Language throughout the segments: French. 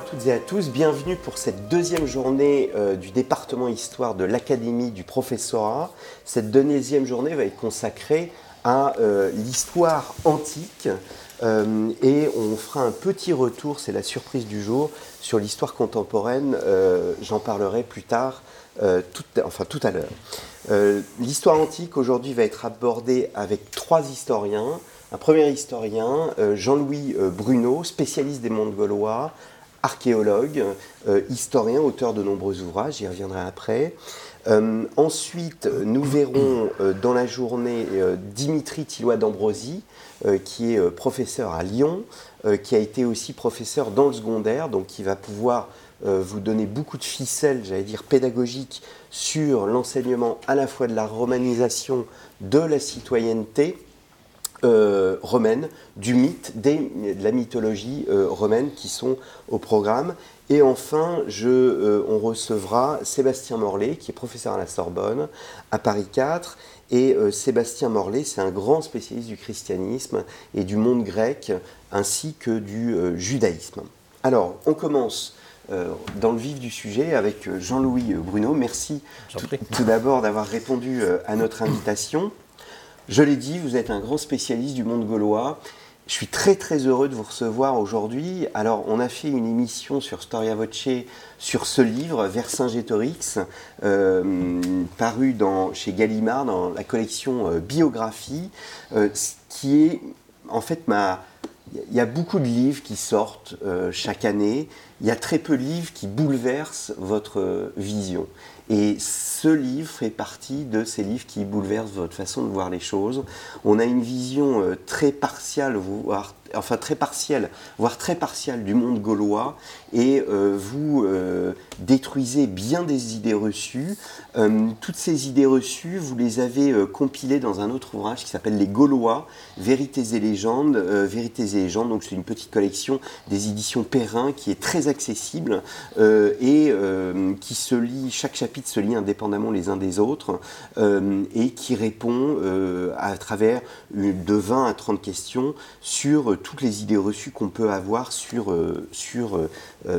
À toutes et à tous, bienvenue pour cette deuxième journée euh, du département histoire de l'Académie du professorat. Cette deuxième journée va être consacrée à euh, l'histoire antique euh, et on fera un petit retour, c'est la surprise du jour, sur l'histoire contemporaine. J'en parlerai plus tard, enfin tout à l'heure. l'histoire antique aujourd'hui va être abordée avec trois historiens. Un premier historien, Jean-Louis Bruno, spécialiste des mondes gaulois, archéologue, euh, historien, auteur de nombreux ouvrages, j'y reviendrai après. Euh, ensuite, nous verrons euh, dans la journée Dimitri Tillois d'Ambrosi, qui est professeur à Lyon, qui a été aussi professeur dans le secondaire, donc qui va pouvoir vous donner beaucoup de ficelles, j'allais dire pédagogiques, sur l'enseignement à la fois de la romanisation, de la citoyenneté, euh, romaine, du mythe, de la mythologie euh, romaine qui sont au programme. Et enfin, je, euh, on recevra Sébastien Morlet, qui est professeur à la Sorbonne, à Paris 4. Et Sébastien Morlet, c'est un grand spécialiste du christianisme et du monde grec, ainsi que du judaïsme. Alors, on commence dans le vif du sujet avec Jean-Louis Bruno. Merci tout d'abord d'avoir répondu à notre invitation. Je l'ai dit, vous êtes un grand spécialiste du monde gaulois. Je suis très très heureux de vous recevoir aujourd'hui. Alors, on a fait une émission sur Storia Voce sur ce livre, Vercingétorix, euh, paru chez Gallimard dans la collection euh, Biographie, euh, qui est en fait ma. Il y a beaucoup de livres qui sortent chaque année. Il y a très peu de livres qui bouleversent votre vision. Et ce livre fait partie de ces livres qui bouleversent votre façon de voir les choses. On a une vision euh, très partiale, voire enfin très partielle, voire très partielle du monde gaulois, et euh, vous euh, détruisez bien des idées reçues. toutes ces idées reçues, vous les avez compilées dans un autre ouvrage qui s'appelle Les Gaulois, Vérités et légendes. Vérités et légendes, donc c'est une petite collection des éditions Perrin qui est très accessible et qui se lit, chaque chapitre se lient indépendamment les uns des autres euh, et qui répond euh, à travers de 20 à 30 questions sur toutes les idées reçues qu'on peut avoir sur, euh, sur,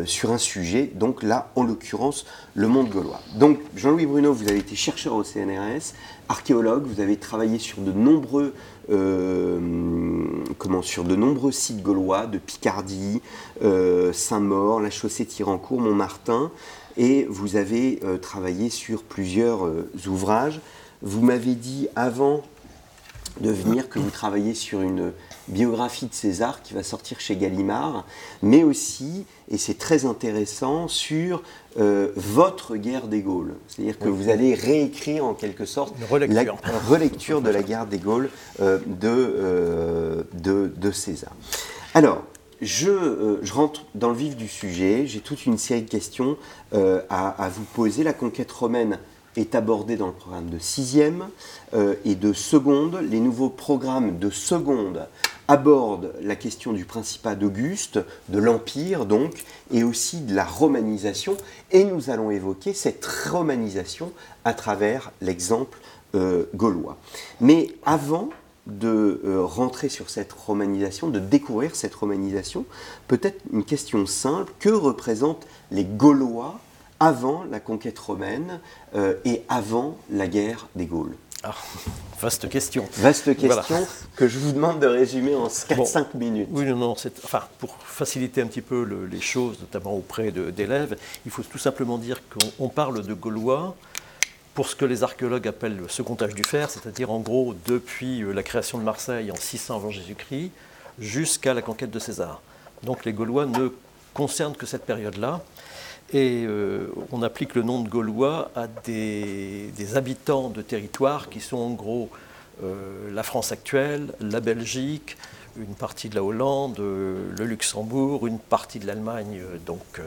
sur un sujet. Donc là, en l'occurrence, le monde gaulois. Donc Jean-Louis Bruno, vous avez été chercheur au CNRS, archéologue, vous avez travaillé sur de nombreux comment, sur de nombreux sites gaulois, de Picardie, Saint-Maur, la chaussée Tirancourt, Montmartin et vous avez euh, travaillé sur plusieurs euh, ouvrages. Vous m'avez dit avant de venir que vous travaillez sur une biographie de César qui va sortir chez Gallimard, mais aussi, et c'est très intéressant, sur euh, votre guerre des Gaules. C'est-à-dire que vous allez réécrire en quelque sorte la relecture de la guerre des Gaules de, de, de César. Alors, euh, je, rentre dans le vif du sujet. J'ai toute une série de questions euh, à, vous poser. La conquête romaine est abordée dans le programme de sixième euh, et de seconde. Les nouveaux programmes de seconde abordent la question du principat d'Auguste, de l'Empire donc, et aussi de la romanisation. Et nous allons évoquer cette romanisation à travers l'exemple gaulois. Mais avant, de euh, rentrer sur cette romanisation, de découvrir cette romanisation, peut-être une question simple, que représentent les Gaulois avant la conquête romaine euh, et avant la guerre des Gaules? Ah, vaste question. Vaste question que je vous demande de résumer en 4-5 minutes. Oui, non, non, enfin, pour faciliter un petit peu les choses, notamment auprès d'élèves, il faut tout simplement dire qu'on parle de Gaulois pour ce que les archéologues appellent le second âge du fer, c'est-à-dire en gros depuis euh, la création de Marseille en 600 avant Jésus-Christ jusqu'à la conquête de César. Donc les Gaulois ne concernent que cette période-là. Et euh, on applique le nom de Gaulois à des, habitants de territoires qui sont en gros euh, la France actuelle, la Belgique, une partie de la Hollande, le Luxembourg, une partie de l'Allemagne, donc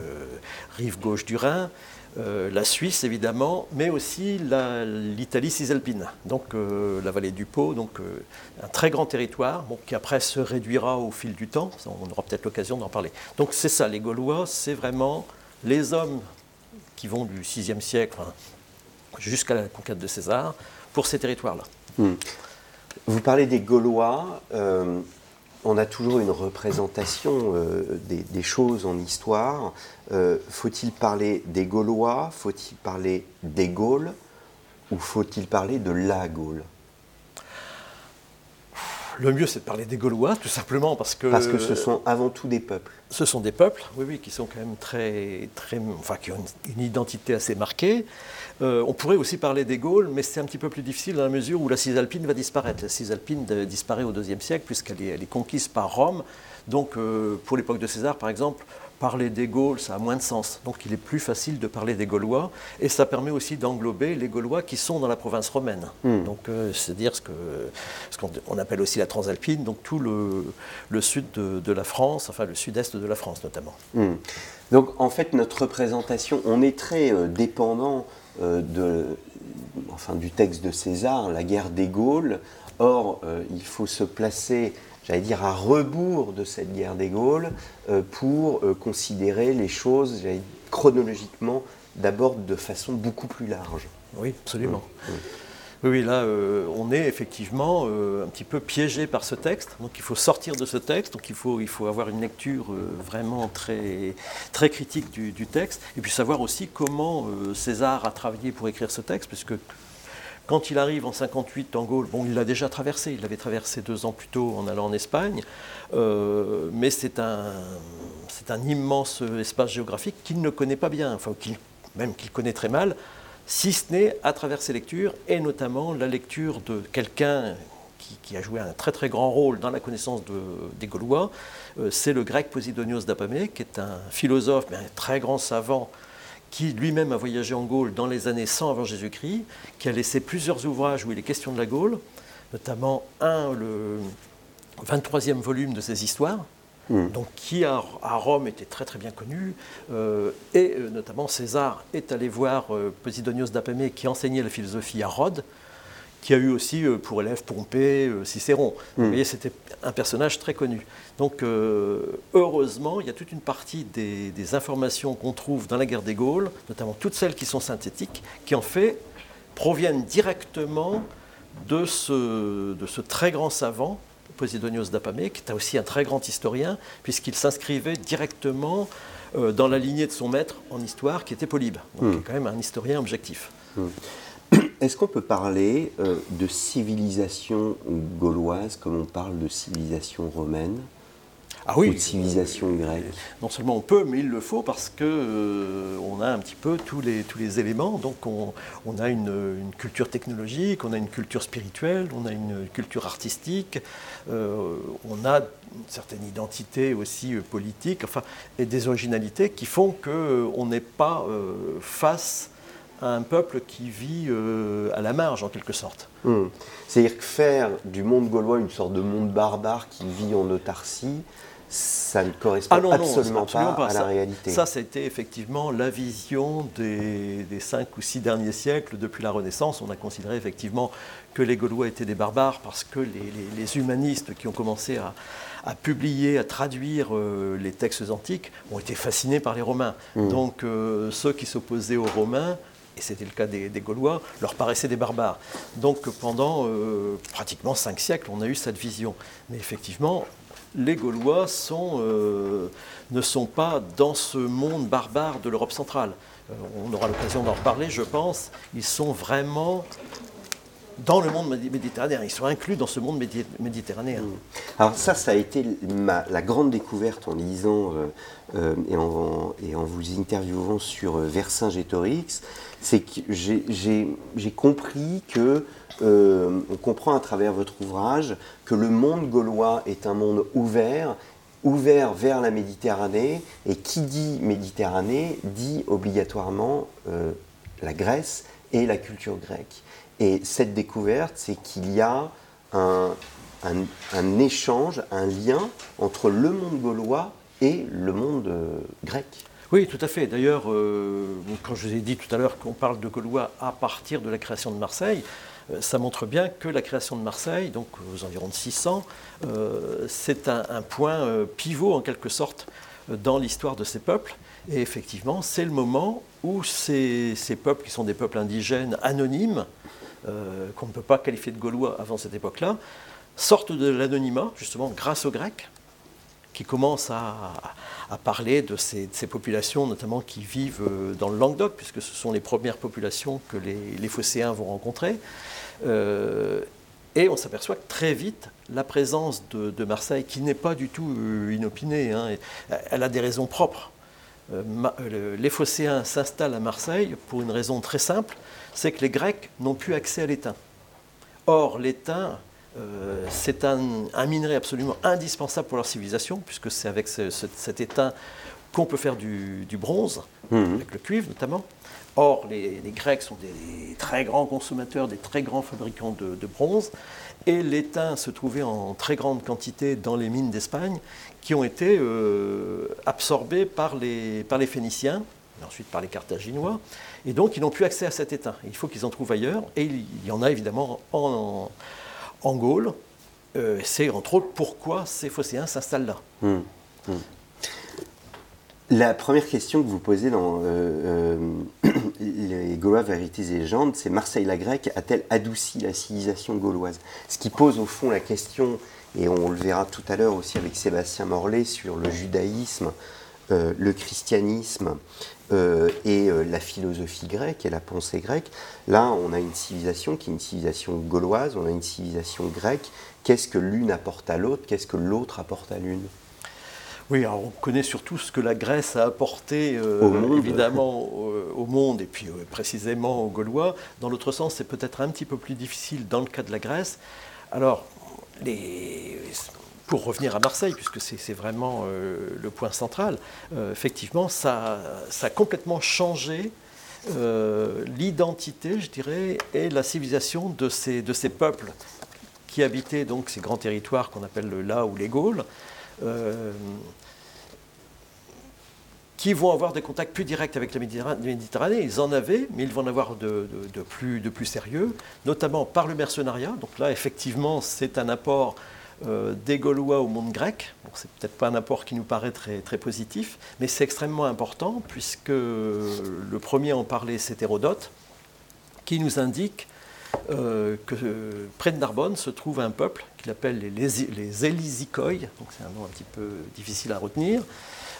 rive gauche du Rhin, euh, la Suisse évidemment, mais aussi l'Italie cisalpine, donc euh, la vallée du Pô, donc euh, un très grand territoire qui après se réduira au fil du temps, on aura peut-être l'occasion d'en parler. Donc c'est ça, les Gaulois, c'est vraiment les hommes qui vont du VIe siècle hein, jusqu'à la conquête de César pour ces territoires-là. Hmm. Vous parlez des Gaulois on a toujours une représentation des, choses en histoire. faut-il parler des Gaulois Faut-il parler des Gaules Ou faut-il parler de la Gaule? Le mieux, c'est de parler des Gaulois, tout simplement parce que. Parce que ce sont avant tout des peuples. Ce sont des peuples, oui, oui, qui sont quand même très, très, enfin, qui ont une, identité assez marquée. Euh, on pourrait aussi parler des Gaules, mais c'est un petit peu plus difficile dans la mesure où la Cisalpine va disparaître. La Cisalpine disparaît au IIe siècle puisqu'elle est, est, conquise par Rome. Donc, euh, pour l'époque de César, par exemple, parler des Gaules, ça a moins de sens. Donc il est plus facile de parler des Gaulois, et ça permet aussi d'englober les Gaulois qui sont dans la province romaine. Hmm. Donc euh, c'est-à-dire ce qu'on ce appelle aussi la Transalpine, donc tout le, le sud de, la France, enfin le sud-est de la France notamment. Hmm. Donc en fait notre représentation, on est très euh, dépendant euh, de, enfin, du texte de César, la guerre des Gaules. Or, il faut se placer j'allais dire, à rebours de cette guerre des Gaules euh, pour euh, considérer les choses chronologiquement d'abord de façon beaucoup plus large. Oui, absolument. Oui, là, euh, on est effectivement un petit peu piégé par ce texte. Donc, il faut sortir de ce texte. Donc, il faut, il faut avoir une lecture vraiment très, très critique du, du, texte. Et puis, savoir aussi comment César a travaillé pour écrire ce texte, puisque quand il arrive en 58 en Gaule, bon, il l'a déjà traversé, il l'avait traversé deux ans plus tôt en allant en Espagne, euh, mais c'est un, immense espace géographique qu'il ne connaît pas bien, enfin, même qu'il connaît très mal, si ce n'est à travers ses lectures, et notamment la lecture de quelqu'un qui, a joué un très très grand rôle dans la connaissance des Gaulois, euh, c'est le grec Posidonios d'Apamée, qui est un philosophe, mais un très grand savant qui lui-même a voyagé en Gaule dans les années 100 avant Jésus-Christ, qui a laissé plusieurs ouvrages où il est question de la Gaule, notamment un, le 23e volume de ses histoires, hmm. donc qui à, Rome était très très bien connu, euh, et euh, notamment César est allé voir euh, Posidonios d'Apamée qui enseignait la philosophie à Rhodes, qui a eu aussi euh, pour élève Pompée, euh, Cicéron. Vous hmm. voyez, c'était un personnage très connu. Donc, euh, heureusement, il y a toute une partie des, informations qu'on trouve dans la guerre des Gaules, notamment toutes celles qui sont synthétiques, qui en fait proviennent directement de ce, de ce très grand savant, Posidonios d'Apamée, qui était aussi un très grand historien, puisqu'il s'inscrivait directement dans la lignée de son maître en histoire, qui était Polybe, donc hmm. quand même un historien objectif. Hmm. Est-ce qu'on peut parler euh, de civilisation gauloise comme on parle de civilisation romaine? Ah oui, ou de civilisation grecque? Non seulement on peut, mais il le faut parce que euh, on a un petit peu tous les, tous les éléments. Donc on, a une, culture technologique, on a une culture spirituelle, on a une culture artistique, euh, on a une certaine identité aussi politique, enfin, et des originalités qui font qu'on n'est pas face un peuple qui vit euh, à la marge en quelque sorte. Hmm. C'est-à-dire que faire du monde gaulois une sorte de monde barbare qui vit en autarcie, ça ne correspond ah absolument, pas, à la réalité. Ça, c'était effectivement la vision des, cinq ou six derniers siècles depuis la Renaissance. On a considéré effectivement que les Gaulois étaient des barbares parce que les, humanistes qui ont commencé à, publier, à traduire euh, les textes antiques ont été fascinés par les Romains. Hmm. Donc euh, ceux qui s'opposaient aux Romains et c'était le cas des, Gaulois, leur paraissaient des barbares. Donc pendant euh, pratiquement cinq siècles, on a eu cette vision. Mais effectivement, les Gaulois euh, ne sont pas dans ce monde barbare de l'Europe centrale. Euh, on aura l'occasion d'en reparler, je pense. Ils sont vraiment dans le monde méditerranéen. Ils sont inclus dans ce monde méditerranéen. Mmh. Alors ça, ça a été la grande découverte en lisant et, en, et, en, vous interviewant sur Vercingétorix c'est que j'ai compris que, euh, on comprend à travers votre ouvrage, que le monde gaulois est un monde ouvert, ouvert vers la Méditerranée, et qui dit Méditerranée dit obligatoirement euh, la Grèce et la culture grecque. Et cette découverte, c'est qu'il y a un, échange, un lien entre le monde gaulois et le monde euh, grec. Oui, tout à fait. D'ailleurs, euh, quand je vous ai dit tout à l'heure qu'on parle de Gaulois à partir de la création de Marseille, euh, ça montre bien que la création de Marseille, donc aux environs de 600, euh, c'est un, point pivot en quelque sorte dans l'histoire de ces peuples. Et effectivement, c'est le moment où ces, peuples, qui sont des peuples indigènes anonymes, qu'on ne peut pas qualifier de Gaulois avant cette époque-là, sortent de l'anonymat, justement grâce aux Grecs, qui commencent à, parler de ces, populations, notamment qui vivent euh, dans le Languedoc, puisque ce sont les premières populations que les, Phocéens vont rencontrer. Euh, et on s'aperçoit que très vite, la présence de, Marseille, qui n'est pas du tout euh, inopinée, hein, elle a des raisons propres. les Phocéens s'installent à Marseille pour une raison très simple, c'est que les Grecs n'ont plus accès à l'étain. Or, l'étain, euh, c'est un, minerai absolument indispensable pour leur civilisation, puisque c'est avec cet étain qu'on peut faire du, bronze, mhm. avec le cuivre notamment. Or, les, Grecs sont des très grands consommateurs, des très grands fabricants de, bronze, et l'étain se trouvait en très grande quantité dans les mines d'Espagne, qui ont été euh, absorbées par les, par les Phéniciens, et ensuite par les Carthaginois, et donc ils n'ont plus accès à cet étain. Il faut qu'ils en trouvent ailleurs, et il y en a évidemment en Gaule. Euh, c'est entre autres pourquoi ces phocéens s'installent là. Hum, hum. La première question que vous posez dans euh, euh, les Gaulois, Vérités et légendes, c'est Marseille la grecque a-t-elle adouci la civilisation gauloise? Ce qui pose au fond la question, et on le verra tout à l'heure aussi avec Sébastien Morlet sur le judaïsme, le christianisme euh, et euh, la philosophie grecque et la pensée grecque. Là, on a une civilisation qui est une civilisation gauloise, on a une civilisation grecque. Qu'est-ce que l'une apporte à l'autre? Qu'est-ce que l'autre apporte à l'une? Oui, alors on connaît surtout ce que la Grèce a apporté, euh, évidemment, au, monde, et puis précisément aux Gaulois. Dans l'autre sens, c'est peut-être un petit peu plus difficile dans le cas de la Grèce. Alors, les, pour revenir à Marseille, puisque c'est vraiment euh, le point central, euh, effectivement, ça, a complètement changé euh, l'identité, je dirais, et la civilisation de ces, peuples qui habitaient donc ces grands territoires qu'on appelle le La ou les Gaules, qui vont avoir des contacts plus directs avec la Méditerranée. Ils en avaient, mais ils vont en avoir de plus sérieux, notamment par le mercenariat. Donc là, effectivement, c'est un apport euh, des Gaulois au monde grec. Bon, c'est peut-être pas un apport qui nous paraît très, très positif, mais c'est extrêmement important puisque le premier à en parler, c'est Hérodote, qui nous indique euh, que près de Narbonne se trouve un peuple qu'il appelle les, les, donc c'est un nom un petit peu difficile à retenir,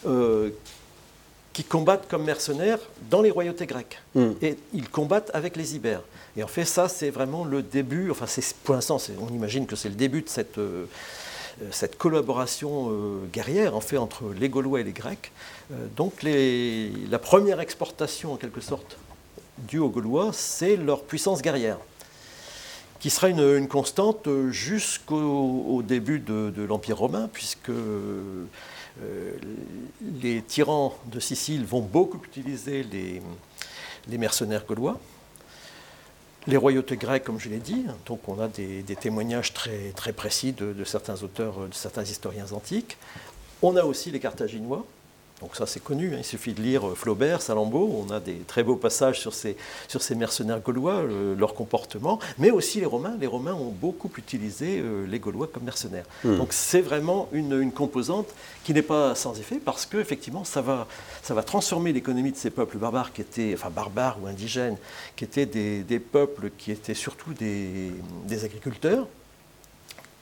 euh, qui combattent comme mercenaires dans les royautés grecques. Hmm. Et ils combattent avec les Ibères. Et en fait, ça, c'est vraiment le début, enfin, pour l'instant, on imagine que c'est le début de cette, euh, cette collaboration euh, guerrière, en fait, entre les Gaulois et les Grecs. Euh, donc, la première exportation, en quelque sorte, due aux Gaulois, c'est leur puissance guerrière qui sera une, constante jusqu'au début de, l'Empire romain, puisque les tyrans de Sicile vont beaucoup utiliser les mercenaires gaulois. Les royautés grecques, comme je l'ai dit, donc on a des, témoignages très, précis de, certains auteurs, de certains historiens antiques. On a aussi les Carthaginois, donc ça c'est connu, hein. il suffit de lire euh, Flaubert, Salammbô, on a des très beaux passages sur ces, sur ces mercenaires gaulois, euh, leur comportement, mais aussi les Romains. Les Romains ont beaucoup utilisé euh, les Gaulois comme mercenaires. Hmm. Donc c'est vraiment une, composante qui n'est pas sans effet parce qu'effectivement ça va, ça va transformer l'économie de ces peuples barbares qui étaient, enfin barbares ou indigènes, qui étaient des, peuples qui étaient surtout des, agriculteurs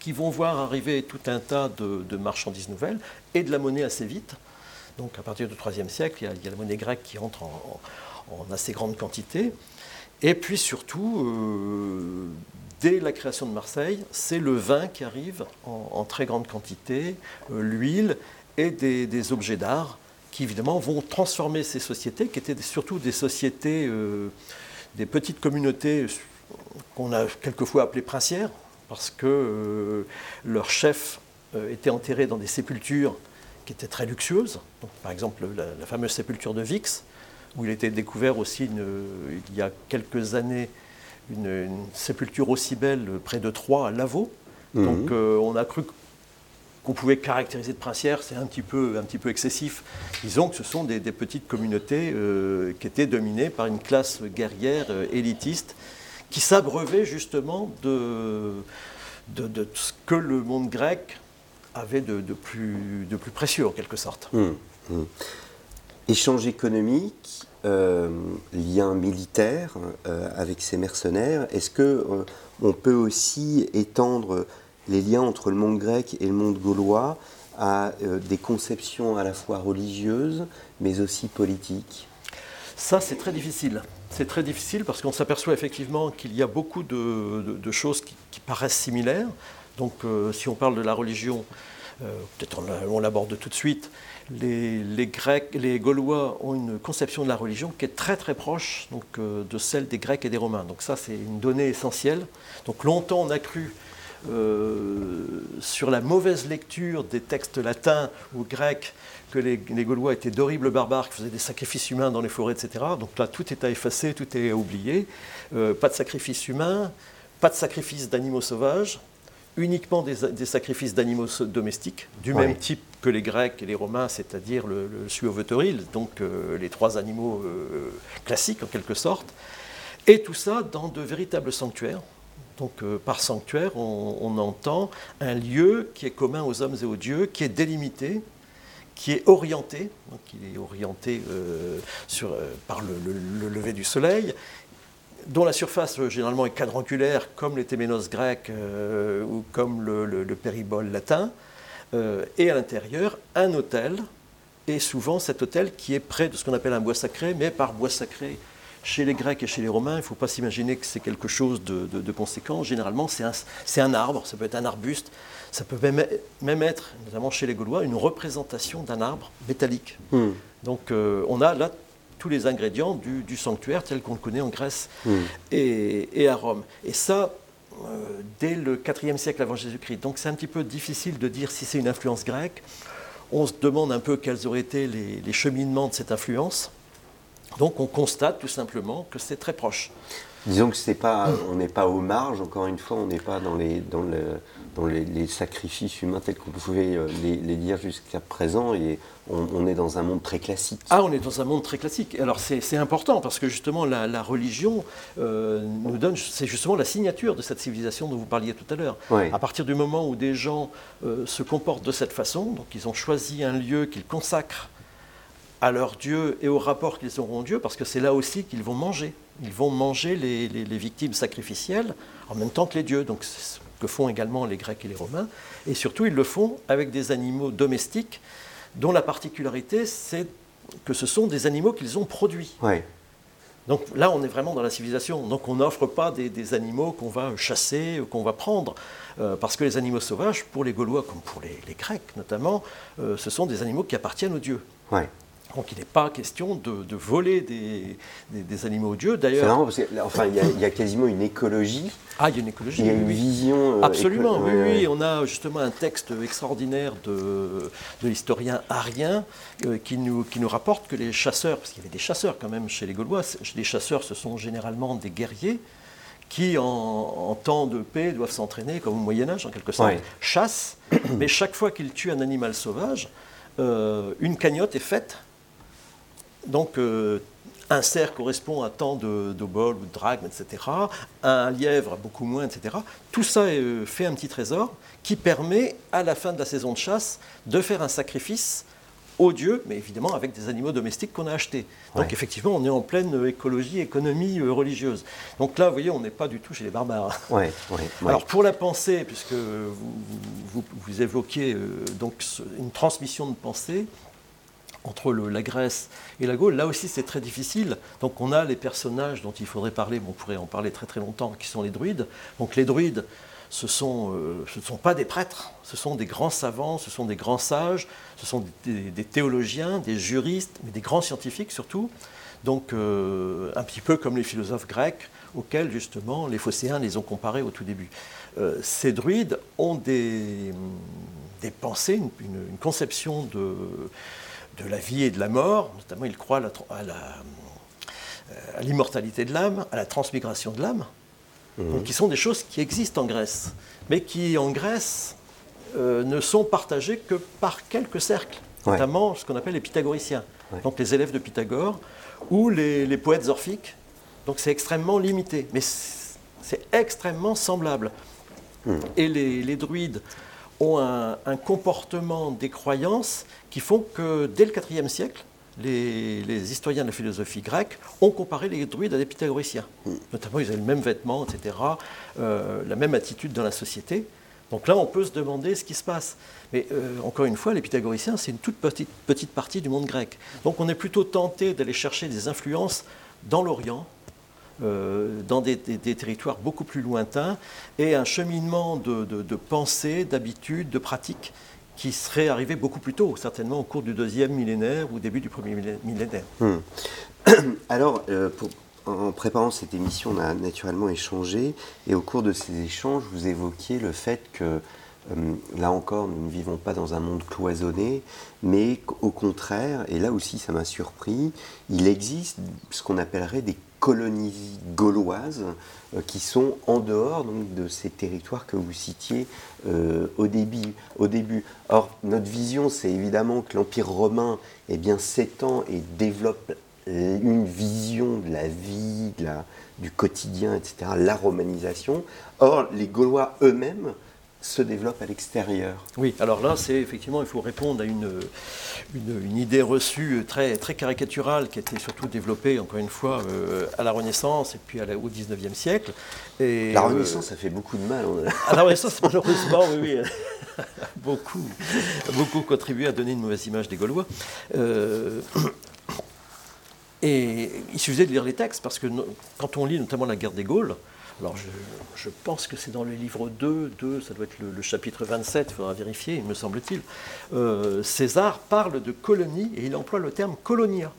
qui vont voir arriver tout un tas de, de marchandises nouvelles et de la monnaie assez vite. Donc à partir du IIIe siècle, il y, a, la monnaie grecque qui entre en, assez grande quantité. Et puis surtout, euh, dès la création de Marseille, c'est le vin qui arrive en, très grande quantité, euh, l'huile et des, objets d'art qui évidemment vont transformer ces sociétés, qui étaient surtout des sociétés, euh, des petites communautés qu'on a quelquefois appelées princières, parce que leurs chefs étaient enterrés dans des sépultures qui était très luxueuse. par exemple, la, fameuse sépulture de Vix, où il était découvert aussi il y a quelques années une, sépulture aussi belle près de Troyes, à Lavaux. Mhm. Donc euh, on a cru qu'on pouvait caractériser de princière, c'est un petit peu, un petit peu excessif. Disons que ce sont des, petites communautés euh, qui étaient dominées par une classe guerrière euh, élitiste qui s'abreuvait justement de, de, de, ce que le monde grec avait de, plus, de plus précieux en quelque sorte. Hum, hum. Échange économique, euh, lien militaire euh, avec ces mercenaires, est-ce que euh, on peut aussi étendre les liens entre le monde grec et le monde gaulois à euh, des conceptions à la fois religieuses, mais aussi politiques? Ça, c'est très difficile. C'est très difficile parce qu'on s'aperçoit effectivement qu'il y a beaucoup de, choses qui, paraissent similaires. Donc, euh, si on parle de la religion, euh, peut-être on, l'aborde tout de suite. Les, Grecs, les Gaulois ont une conception de la religion qui est très très proche donc, de celle des Grecs et des Romains. Donc ça, c'est une donnée essentielle. Donc longtemps, on a cru euh, sur la mauvaise lecture des textes latins ou grecs que les, Gaulois étaient d'horribles barbares qui faisaient des sacrifices humains dans les forêts, etc. Donc là, tout est à effacer, tout est à oublier. Euh, pas de sacrifices humains, pas de sacrifices d'animaux sauvages, uniquement des, sacrifices d'animaux domestiques, du même type que les Grecs et les Romains, c'est-à-dire le, le donc euh, les trois animaux classiques en quelque sorte. Et tout ça dans de véritables sanctuaires, donc euh, par sanctuaire, on, entend un lieu qui est commun aux hommes et aux dieux, qui est délimité, qui est orienté, donc il est orienté euh, sur, euh, par le, lever du soleil, dont la surface généralement est quadrangulaire, comme les téménos grecs ou comme le, péribole latin, et à l'intérieur un hôtel, et souvent cet hôtel qui est près de ce qu'on appelle un bois sacré, mais par bois sacré chez les Grecs et chez les Romains, il ne faut pas s'imaginer que c'est quelque chose de, conséquent. Généralement, c'est un, arbre, ça peut être un arbuste, ça peut même, être, notamment chez les Gaulois, une représentation d'un arbre métallique. Hmm. Donc euh, on a là tous les ingrédients du, sanctuaire tel qu'on le connaît en Grèce hmm. et, à Rome. Et ça, euh, dès le IVe siècle avant Jésus-Christ. Donc c'est un petit peu difficile de dire si c'est une influence grecque. On se demande un peu quels auraient été les cheminements de cette influence. Donc on constate tout simplement que c'est très proche. Disons que c'est pas, on n'est pas aux marges, encore une fois, on n'est pas dans les, dans, le, dans les, sacrifices humains tels qu'on pouvait euh, les, les dire jusqu'à présent, et on, est dans un monde très classique. Ah, on est dans un monde très classique. Alors c'est important parce que justement la, religion euh, nous donne, c'est justement la signature de cette civilisation dont vous parliez tout à l'heure. À partir du moment où des gens euh, se comportent de cette façon, donc ils ont choisi un lieu qu'ils consacrent à leur Dieu et au rapport qu'ils auront au Dieu, parce que c'est là aussi qu'ils vont manger. Ils vont manger les, victimes sacrificielles en même temps que les dieux. Donc que font également les Grecs et les Romains. Et surtout, ils le font avec des animaux domestiques, dont la particularité, c'est que ce sont des animaux qu'ils ont produits. Donc là, on est vraiment dans la civilisation. Donc on n'offre pas des, animaux qu'on va chasser ou qu'on va prendre. Euh, parce que les animaux sauvages, pour les Gaulois comme pour les, Grecs notamment, euh, ce sont des animaux qui appartiennent aux dieux. Donc il n'est pas question de, voler des, animaux aux dieux. D'ailleurs, parce enfin, il y, a quasiment une écologie. Ah, il y a une écologie. Il y a une vision. Euh, Absolument, oui, oui, On a justement un texte extraordinaire de, l'historien Arien euh, qui, nous, qui nous rapporte que les chasseurs, parce qu'il y avait des chasseurs quand même chez les Gaulois, les chasseurs, ce sont généralement des guerriers qui, en, temps de paix, doivent s'entraîner, comme au Moyen-Âge en quelque sorte, chassent, mais chaque fois qu'ils tuent un animal sauvage, euh, une cagnotte est faite donc, euh, un cerf correspond à tant de, de bols ou de drachmes, etc. Un lièvre, beaucoup moins, etc. Tout ça euh, fait un petit trésor qui permet, à la fin de la saison de chasse, de faire un sacrifice aux dieux, mais évidemment avec des animaux domestiques qu'on a achetés. Donc effectivement, on est en pleine écologie, économie euh, religieuse. Donc là, vous voyez, on n'est pas du tout chez les barbares. Alors pour la pensée, puisque vous, vous, évoquiez donc une transmission de pensée, entre la Grèce et la Gaule, là aussi c'est très difficile. Donc on a les personnages dont il faudrait parler, on pourrait en parler très très longtemps, qui sont les druides. Donc les druides, ce, sont, euh, ne sont pas des prêtres, ce sont des grands savants, ce sont des grands sages, ce sont des, théologiens, des juristes, mais des grands scientifiques surtout. Donc euh, un petit peu comme les philosophes grecs, auxquels justement les phocéens les ont comparés au tout début. Euh, ces druides ont des, des pensées, une conception de de la vie et de la mort, notamment il croit à l'immortalité de l'âme, à la transmigration de l'âme, mhm. qui sont des choses qui existent en Grèce, mais qui en Grèce euh, ne sont partagées que par quelques cercles, notamment ce qu'on appelle les pythagoriciens, donc les élèves de Pythagore, ou les, poètes orphiques. Donc c'est extrêmement limité, mais c'est extrêmement semblable. Mhm. Et les druides ont un, comportement des croyances qui font que dès le IVe siècle, les, historiens de la philosophie grecque ont comparé les druides à des pythagoriciens. Notamment, ils avaient le même vêtement, etc., euh, la même attitude dans la société. Donc là, on peut se demander ce qui se passe. Mais euh, encore une fois, les pythagoriciens, c'est une toute petite, petite partie du monde grec. Donc on est plutôt tenté d'aller chercher des influences dans l'Orient, dans des, territoires beaucoup plus lointains, et un cheminement de, de, pensée, d'habitude, de pratique qui serait arrivé beaucoup plus tôt, certainement au cours du deuxième millénaire ou début du premier millénaire. Hmm. Alors, euh, en préparant cette émission, on a naturellement échangé, et au cours de ces échanges, vous évoquiez le fait que euh, là encore, nous ne vivons pas dans un monde cloisonné, mais au contraire, et là aussi ça m'a surpris, il existe ce qu'on appellerait des colonies gauloises euh, qui sont en dehors donc, de ces territoires que vous citiez euh, au, début, au début. Or, notre vision, c'est évidemment que l'Empire romain eh bien, s'étend et développe une vision de la vie, du quotidien, etc., la romanisation. Or, les Gaulois eux-mêmes se développe à l'extérieur. Oui, alors là, c'est effectivement, il faut répondre à une, une, idée reçue très, très caricaturale qui a été surtout développée, encore une fois, euh, à la Renaissance et puis à la, au XIXe siècle. Et, la euh, Renaissance, ça fait beaucoup de mal. À la Renaissance, malheureusement, oui, oui, beaucoup, beaucoup contribué à donner une mauvaise image des Gaulois. Euh, et il suffisait de lire les textes, parce que quand on lit notamment la guerre des Gaules, alors je, pense que c'est dans le livre 2, 2, ça doit être le, chapitre 27, il faudra vérifier, me semble-t-il. Euh, César parle de colonie et il emploie le terme colonia.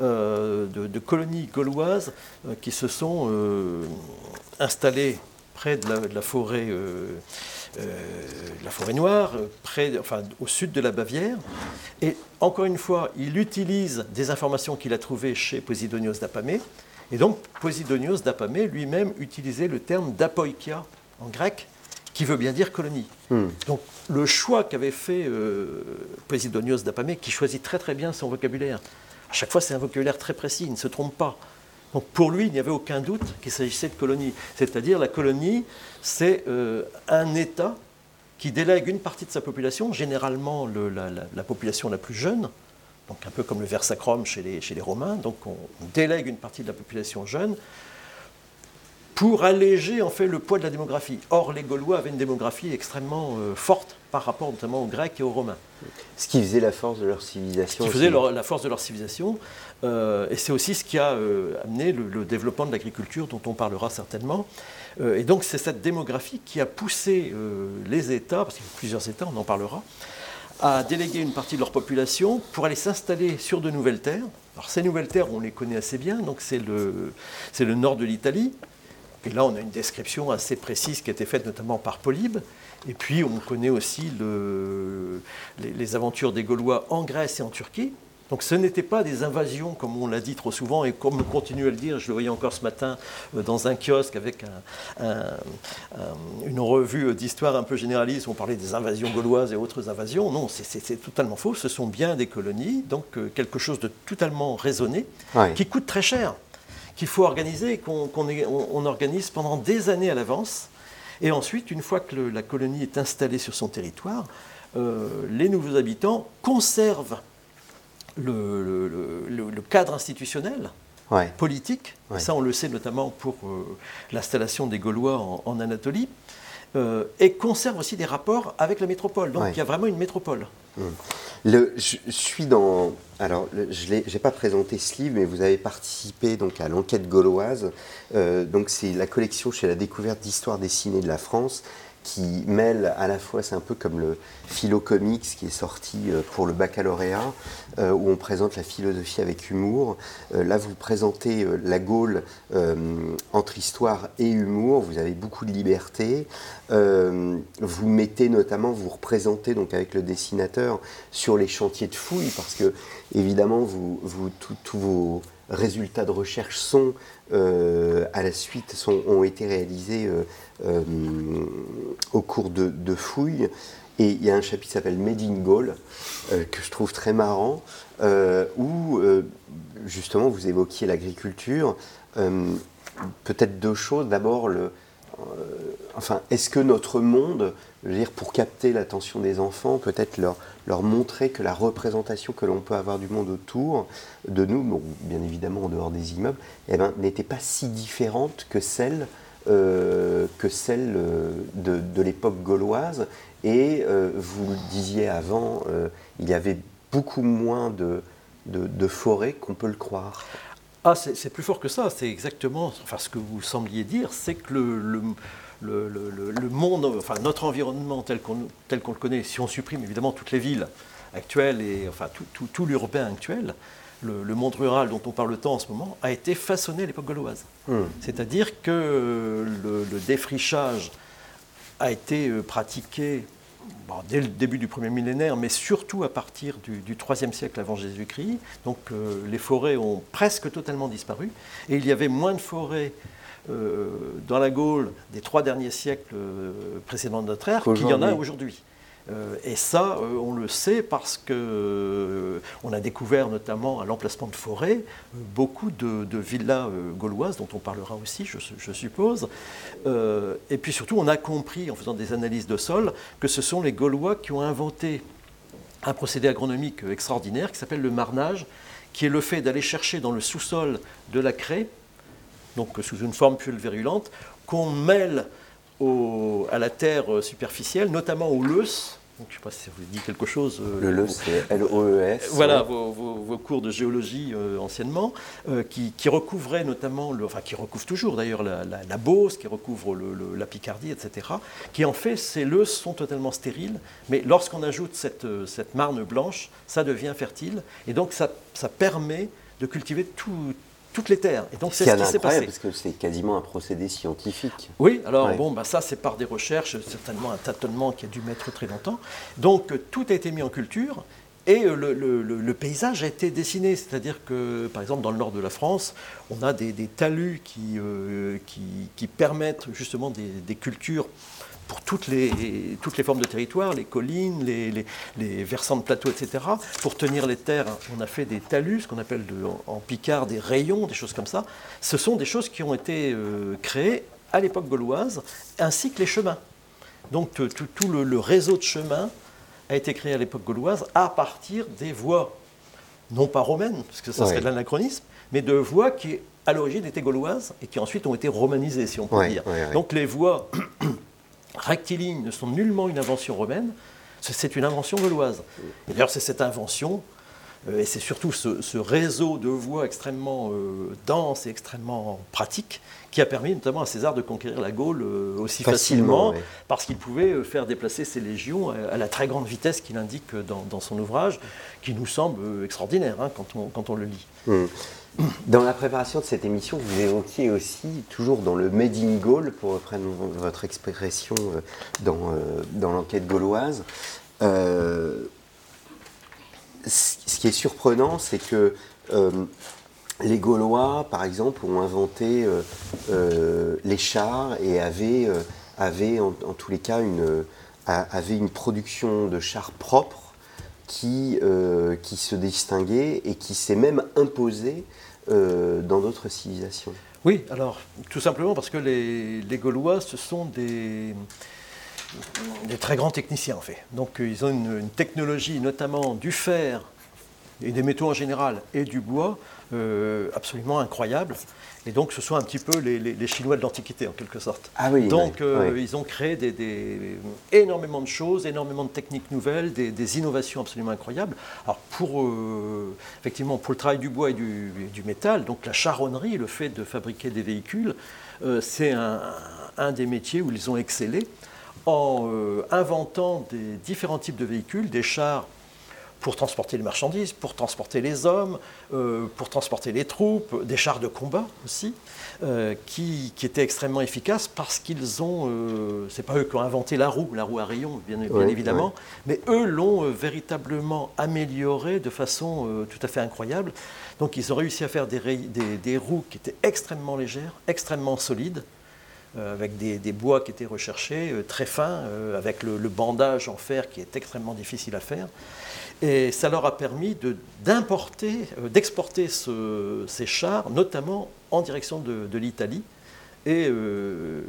Euh, de, colonies gauloises euh, qui se sont installées près de la, forêt, la forêt noire, près, au sud de la Bavière. Et encore une fois, il utilise des informations qu'il a trouvées chez Posidonios d'Apamée et donc, Posidonios d'Apamée lui-même utilisait le terme d'apoikia en grec, qui veut bien dire colonie. Hmm. Donc, le choix qu'avait fait euh, Posidonios d'Apamée, qui choisit très très bien son vocabulaire, à chaque fois c'est un vocabulaire très précis, il ne se trompe pas. Donc pour lui, il n'y avait aucun doute qu'il s'agissait de colonie. C'est-à-dire la colonie, c'est euh, un État qui délègue une partie de sa population, généralement la, population la plus jeune, donc un peu comme le versacrum chez les, chez les Romains, donc on délègue une partie de la population jeune pour alléger en fait le poids de la démographie. Or, les Gaulois avaient une démographie extrêmement euh, forte par rapport notamment aux Grecs et aux Romains. Ce qui faisait la force de leur civilisation. Ce qui faisait la force de leur civilisation, euh, et c'est aussi ce qui a euh, amené le, développement de l'agriculture, dont on parlera certainement. et donc c'est cette démographie qui a poussé les États, parce qu'il y a plusieurs États, on en parlera, à déléguer une partie de leur population pour aller s'installer sur de nouvelles terres. Alors ces nouvelles terres, on les connaît assez bien, donc c'est le, le nord de l'Italie. Et là, on a une description assez précise qui a été faite notamment par Polybe. Et puis, on connaît aussi le, les, aventures des Gaulois en Grèce et en Turquie. Donc ce n'était pas des invasions, comme on l'a dit trop souvent, et comme on continue à le dire, je le voyais encore ce matin euh, dans un kiosque avec une revue d'histoire un peu généraliste, où on parlait des invasions gauloises et autres invasions. Non, c'est totalement faux, ce sont bien des colonies, donc euh, quelque chose de totalement raisonné, qui coûte très cher, qu'il faut organiser, qu'on organise pendant des années à l'avance. Et ensuite, une fois que la colonie est installée sur son territoire, euh, les nouveaux habitants conservent le, cadre institutionnel, politique, ça on le sait notamment pour euh, l'installation des Gaulois en, Anatolie, euh, et conserve aussi des rapports avec la métropole. Donc il y a vraiment une métropole. Mmh. Le, je, suis dans. Alors, je n'ai pas présenté ce livre, mais vous avez participé donc, à l'enquête gauloise. Euh, donc, c'est la collection chez la découverte d'histoire dessinée de la France qui mêle à la fois, c'est un peu comme le philo comics qui est sorti euh, pour le baccalauréat, euh, où on présente la philosophie avec humour. Euh, là, vous présentez la Gaule entre histoire et humour. Vous avez beaucoup de liberté. vous mettez notamment, vous représentez donc avec le dessinateur sur les chantiers de fouilles, parce que évidemment, vous, vous tous vos résultats de recherche sont à la suite sont, ont été réalisés euh, au cours de, fouilles. Et il y a un chapitre qui s'appelle Made in Gaul, euh, que je trouve très marrant, euh, où justement vous évoquiez l'agriculture. Peut-être deux choses. D'abord, enfin, est-ce que notre monde, je veux dire, pour capter l'attention des enfants, peut-être leur, leur montrer que la représentation que l'on peut avoir du monde autour de nous, bon, bien évidemment en dehors des immeubles, eh ben, n'était pas si différente que celle que celle de, l'époque gauloise. Et vous le disiez avant, il y avait beaucoup moins de, de, forêts qu'on peut le croire. Ah, c'est plus fort que ça. C'est exactement, enfin, ce que vous sembliez dire, c'est que le, monde, enfin notre environnement tel qu'on le connaît, si on supprime évidemment toutes les villes actuelles et enfin tout, l'urbain actuel, le, monde rural dont on parle tant en ce moment a été façonné à l'époque gauloise. Hmm. C'est-à-dire que le, défrichage a été euh, pratiqué dès le début du premier millénaire, mais surtout à partir du, IIIe siècle avant Jésus-Christ. Donc euh, les forêts ont presque totalement disparu et il y avait moins de forêts dans la Gaule des trois derniers siècles euh, précédents de notre ère qu'il y en a aujourd'hui. Euh, et ça, on le sait parce que on a découvert notamment à l'emplacement de forêts beaucoup de, villas gauloises dont on parlera aussi, je, suppose. et puis surtout, on a compris en faisant des analyses de sol que ce sont les Gaulois qui ont inventé un procédé agronomique extraordinaire qui s'appelle le marnage, qui est le fait d'aller chercher dans le sous-sol de la craie donc sous une forme pulvérulente, qu'on mêle à la terre superficielle, notamment au leus. je ne sais pas si ça vous dit quelque chose. Euh, le leus, c'est L-O-E-S. Voilà, vos, cours de géologie euh, anciennement, euh, qui, recouvraient notamment, le, enfin qui recouvrent toujours d'ailleurs la, la, Beauce, qui recouvre la Picardie, etc., qui en fait, ces leus sont totalement stériles, mais lorsqu'on ajoute cette, cette marne blanche, ça devient fertile, et donc ça, ça permet de cultiver tout, toutes les terres. Et donc c'est ce qui s'est passé. Parce que c'est quasiment un procédé scientifique. Oui, alors bon, bah, ça c'est par des recherches, certainement un tâtonnement qui a dû mettre très longtemps. Donc tout a été mis en culture. Et euh, le, paysage a été dessiné, c'est-à-dire que, par exemple, dans le nord de la France, on a des, talus qui, euh, qui, qui, permettent justement des, des cultures pour toutes les, toutes les formes de territoire, les collines, les, les, versants de plateau, etc. Pour tenir les terres, on a fait des talus, ce qu'on appelle en Picard des rayons, des choses comme ça. Ce sont des choses qui ont été euh, créées à l'époque gauloise, ainsi que les chemins. Donc tout, le, réseau de chemins a été créé à l'époque gauloise à partir des voies, non pas romaines, parce que ça serait de l'anachronisme, mais de voies qui à l'origine étaient gauloises et qui ensuite ont été romanisées, si on peut dire. Donc les voies rectilignes ne sont nullement une invention romaine, c'est une invention gauloise. Et d'ailleurs, c'est cette invention, euh, et c'est surtout ce, réseau de voies extrêmement euh, dense et extrêmement pratique, qui a permis notamment à César de conquérir la Gaule euh, aussi facilement, parce qu'il pouvait faire déplacer ses légions à, la très grande vitesse qu'il indique dans, son ouvrage, qui nous semble extraordinaire hein, quand, on, le lit. Mmh. Dans la préparation de cette émission, vous évoquiez aussi, toujours dans le Made in Gaul, pour reprendre votre expression euh, dans, euh, dans l'enquête gauloise, euh, ce qui est surprenant, c'est que les Gaulois, par exemple, ont inventé les chars et avaient, avaient en, tous les cas une, une production de chars propres qui, qui se distinguait et qui s'est même imposée euh, dans d'autres civilisations Oui, alors tout simplement parce que les, Gaulois, ce sont des, des, très grands techniciens en fait. Donc euh, ils ont une, technologie, notamment du fer et des métaux en général et du bois, euh, absolument incroyable. Et donc, ce sont un petit peu les, Chinois de l'Antiquité, en quelque sorte. Ah oui, donc, euh, ils ont créé des, énormément de choses, énormément de techniques nouvelles, des, innovations absolument incroyables. Alors, pour, euh, effectivement, pour le travail du bois et du, métal, donc la charronnerie, le fait de fabriquer des véhicules, euh, c'est un, un, des métiers où ils ont excellé en inventant des différents types de véhicules, des chars pour transporter les marchandises, pour transporter les hommes, euh, pour transporter les troupes, des chars de combat aussi, euh, qui, étaient extrêmement efficaces parce qu'ils ont, euh, c'est pas eux qui ont inventé la roue, la roue à rayons bien, évidemment, mais eux l'ont véritablement améliorée de façon tout à fait incroyable. Donc ils ont réussi à faire des, roues qui étaient extrêmement légères, extrêmement solides, avec des, bois qui étaient recherchés, très fins, avec le, bandage en fer qui est extrêmement difficile à faire. Et ça leur a permis d'importer, euh, d'exporter ces chars, notamment en direction de, l'Italie. Et euh,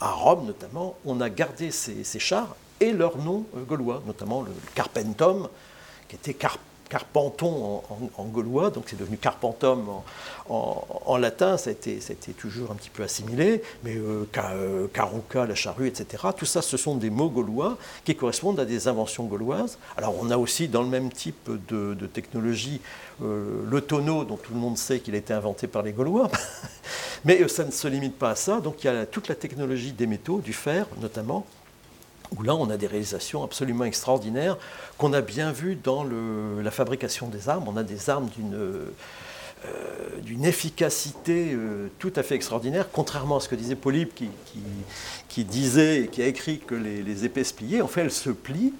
à Rome, notamment, on a gardé ces, chars et leurs noms euh, gaulois, notamment le Carpentum, qui était carpenton en, gaulois, donc c'est devenu carpentum en, latin, ça a, été, toujours un petit peu assimilé, mais euh, euh, caruca, la charrue, etc. Tout ça, ce sont des mots gaulois qui correspondent à des inventions gauloises. Alors on a aussi dans le même type de, technologie euh, le tonneau, dont tout le monde sait qu'il a été inventé par les Gaulois, mais ça ne se limite pas à ça, donc il y a toute la technologie des métaux, du fer notamment, où là on a des réalisations absolument extraordinaires qu'on a bien vues dans la fabrication des armes. On a des armes d'une euh, efficacité euh, tout à fait extraordinaire, contrairement à ce que disait Polybe qui, disait et qui a écrit que les épées se pliaient. En fait, elles se plient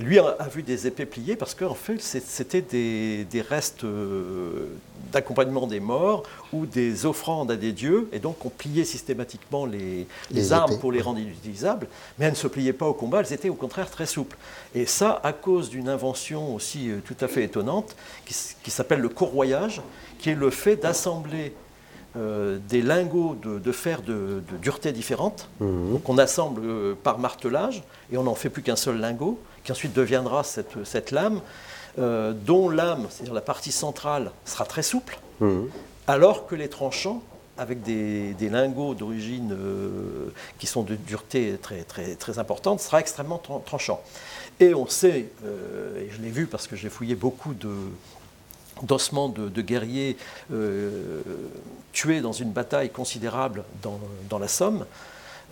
et lui a, vu des épées pliées parce qu'en fait, c'était des, restes euh, d'accompagnement des morts ou des offrandes à des dieux. Et donc, on pliait systématiquement les, armes pour les rendre inutilisables. Mais elles ne se pliaient pas au combat, elles étaient au contraire très souples. Et ça, à cause d'une invention aussi euh, tout à fait étonnante qui, s'appelle le courroyage, qui est le fait d'assembler euh, des lingots de, fer de, dureté différente, mmh. qu'on assemble par martelage, et on n'en fait plus qu'un seul lingot qui ensuite deviendra cette, cette lame, euh, dont l'âme, c'est-à-dire la partie centrale, sera très souple, mhm. alors que les tranchants, avec des, des lingots d'origine euh, qui sont de dureté très, très, très importante, sera extrêmement tranchant. Et on sait, euh, et je l'ai vu parce que j'ai fouillé beaucoup de, d'ossements de, guerriers tués dans une bataille considérable dans, dans la Somme,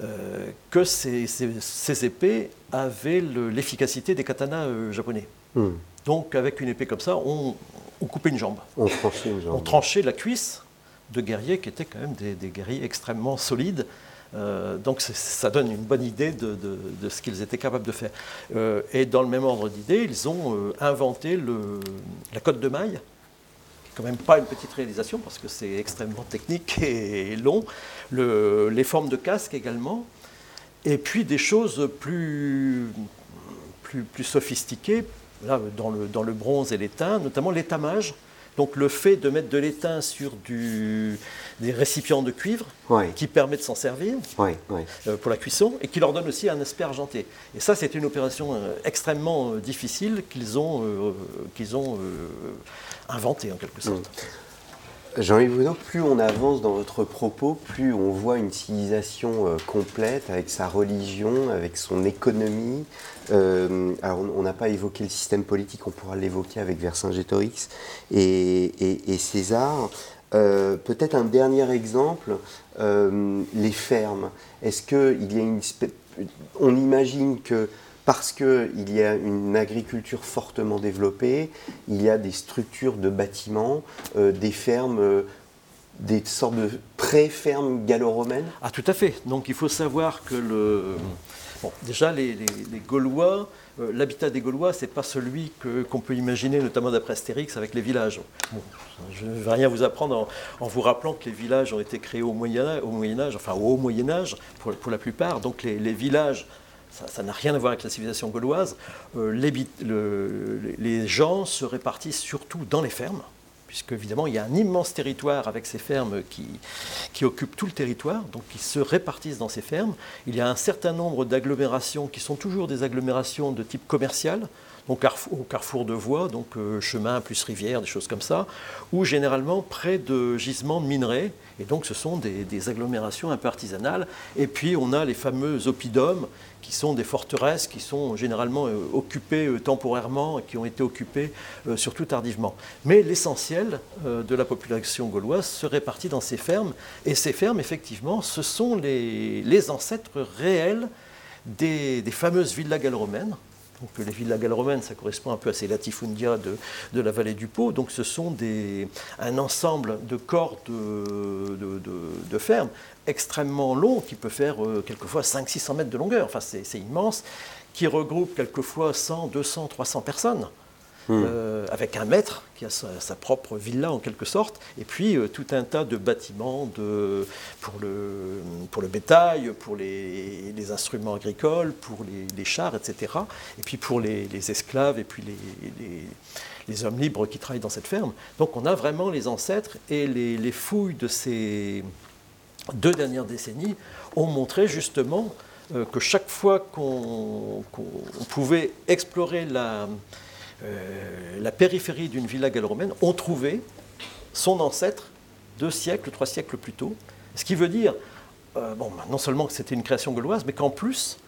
euh, que ces, épées avaient l'efficacité des katanas euh, japonais. Hmm. Donc avec une épée comme ça, on, coupait une jambe. On tranchait une jambe. On tranchait la cuisse de guerriers qui étaient quand même des, guerriers extrêmement solides. Euh, donc ça donne une bonne idée de, ce qu'ils étaient capables de faire. et dans le même ordre d'idée, ils ont inventé le, la cote de maille, quand même pas une petite réalisation parce que c'est extrêmement technique et long. les formes de casque également. Et puis des choses plus, plus, plus sophistiquées, là, dans, le, dans le bronze et l'étain, notamment l'étamage. Donc le fait de mettre de l'étain sur du, des récipients de cuivre qui permet de s'en servir euh, pour la cuisson et qui leur donne aussi un aspect argenté. Et ça, c'est une opération euh, extrêmement euh, difficile qu'ils ont, qu'ils ont inventé en quelque sorte. Mm. Jean-Yves plus on avance dans votre propos, plus on voit une civilisation euh, complète avec sa religion, avec son économie. Euh, alors on n'a pas évoqué le système politique, on pourra l'évoquer avec Vercingétorix et, et, César. Euh, peut-être un dernier exemple, les fermes. Est-ce qu'il y a une... On imagine que parce qu'il y a une agriculture fortement développée, il y a des structures de bâtiments, euh, des fermes, euh, des sortes de pré-fermes gallo-romaines Ah tout à fait. Donc il faut savoir que le... Bon, déjà les, Gaulois, euh, l'habitat des Gaulois, c'est pas celui qu'on peut imaginer, notamment d'après Astérix, avec les villages. je ne vais rien vous apprendre en, vous rappelant que les villages ont été créés au Moyen au Moyen -Âge enfin au Haut Moyen Âge pour, pour, la plupart. Donc les, les villages ça n'a rien à voir avec la civilisation gauloise, euh, les, gens se répartissent surtout dans les fermes, puisque évidemment il y a un immense territoire avec ces fermes qui, occupent tout le territoire, donc ils se répartissent dans ces fermes. Il y a un certain nombre d'agglomérations qui sont toujours des agglomérations de type commercial, donc au carrefour de voies, donc euh, chemin plus rivière, des choses comme ça, ou généralement près de gisements de minerais, et donc ce sont des, des agglomérations un peu artisanales. Et puis on a les fameux oppidums, qui sont des forteresses qui sont généralement euh, occupées euh, temporairement et qui ont été occupées euh, surtout tardivement. Mais l'essentiel de la population gauloise se répartit dans ces fermes, et ces fermes, effectivement, ce sont les, les ancêtres réels des, des fameuses villas gallo-romaines, donc les villas gallo-romaines, ça correspond un peu à ces latifundia de, de, la vallée du Pô. Donc ce sont des, un ensemble de corps de, de, de fermes extrêmement longs, qui peut faire euh, quelquefois 500-600 mètres de longueur. Enfin, c'est immense, qui regroupe quelquefois 100, 200, 300 personnes. Hmm. Euh, avec un maître qui a sa, propre villa en quelque sorte, et puis euh, tout un tas de bâtiments de, pour, le, pour le bétail, pour les, les instruments agricoles, pour les, les, chars, etc. Et puis pour les, les esclaves et puis les, les, hommes libres qui travaillent dans cette ferme. Donc on a vraiment les ancêtres et les, fouilles de ces deux dernières décennies ont montré justement euh, que chaque fois qu'on pouvait explorer la la périphérie d'une villa gallo-romaine, ont trouvé son ancêtre deux siècles, trois siècles plus tôt. Ce qui veut dire, bon, non seulement que c'était une création gauloise, mais qu'en plus,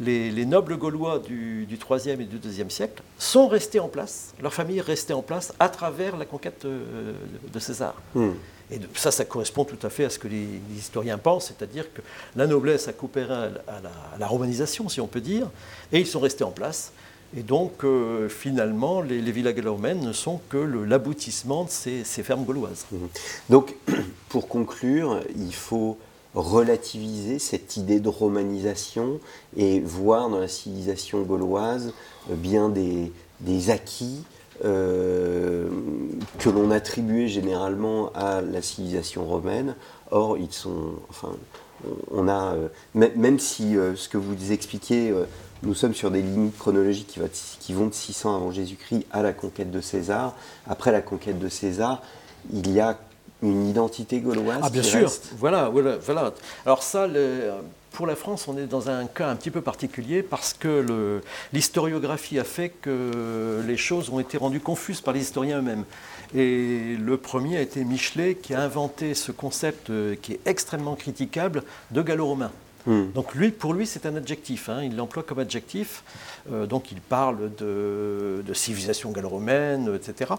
les, nobles gaulois du, du 3e et du 2e siècle sont restés en place, leur famille est restée en place à travers la conquête euh, de, César. Hmm. Et ça, ça correspond tout à fait à ce que les, historiens pensent, c'est-à-dire que la noblesse a coopéré à la, romanisation, si on peut dire, et ils sont restés en place. Et donc, euh, finalement, les, villas gallo-romaines ne sont que l'aboutissement de ces, ces, fermes gauloises. Hmm. Donc, pour conclure, il faut relativiser cette idée de romanisation et voir dans la civilisation gauloise euh, bien des, acquis euh, que l'on attribuait généralement à la civilisation romaine. Or, ils sont, enfin, on a, euh, même si ce que vous expliquez, nous sommes sur des limites chronologiques qui vont de 600 avant Jésus-Christ à la conquête de César. Après la conquête de César, il y a une identité gauloise Ah bien sûr, voilà, voilà, voilà. Alors ça, pour la France, on est dans un cas un petit peu particulier parce que l'historiographie a fait que les choses ont été rendues confuses par les historiens eux-mêmes. Et le premier a été Michelet qui a inventé ce concept euh, qui est extrêmement critiquable de gallo-romain. Hmm. Donc lui, pour lui, c'est un adjectif. Hein. il l'emploie comme adjectif. Euh, donc il parle de, civilisation gallo-romaine, etc.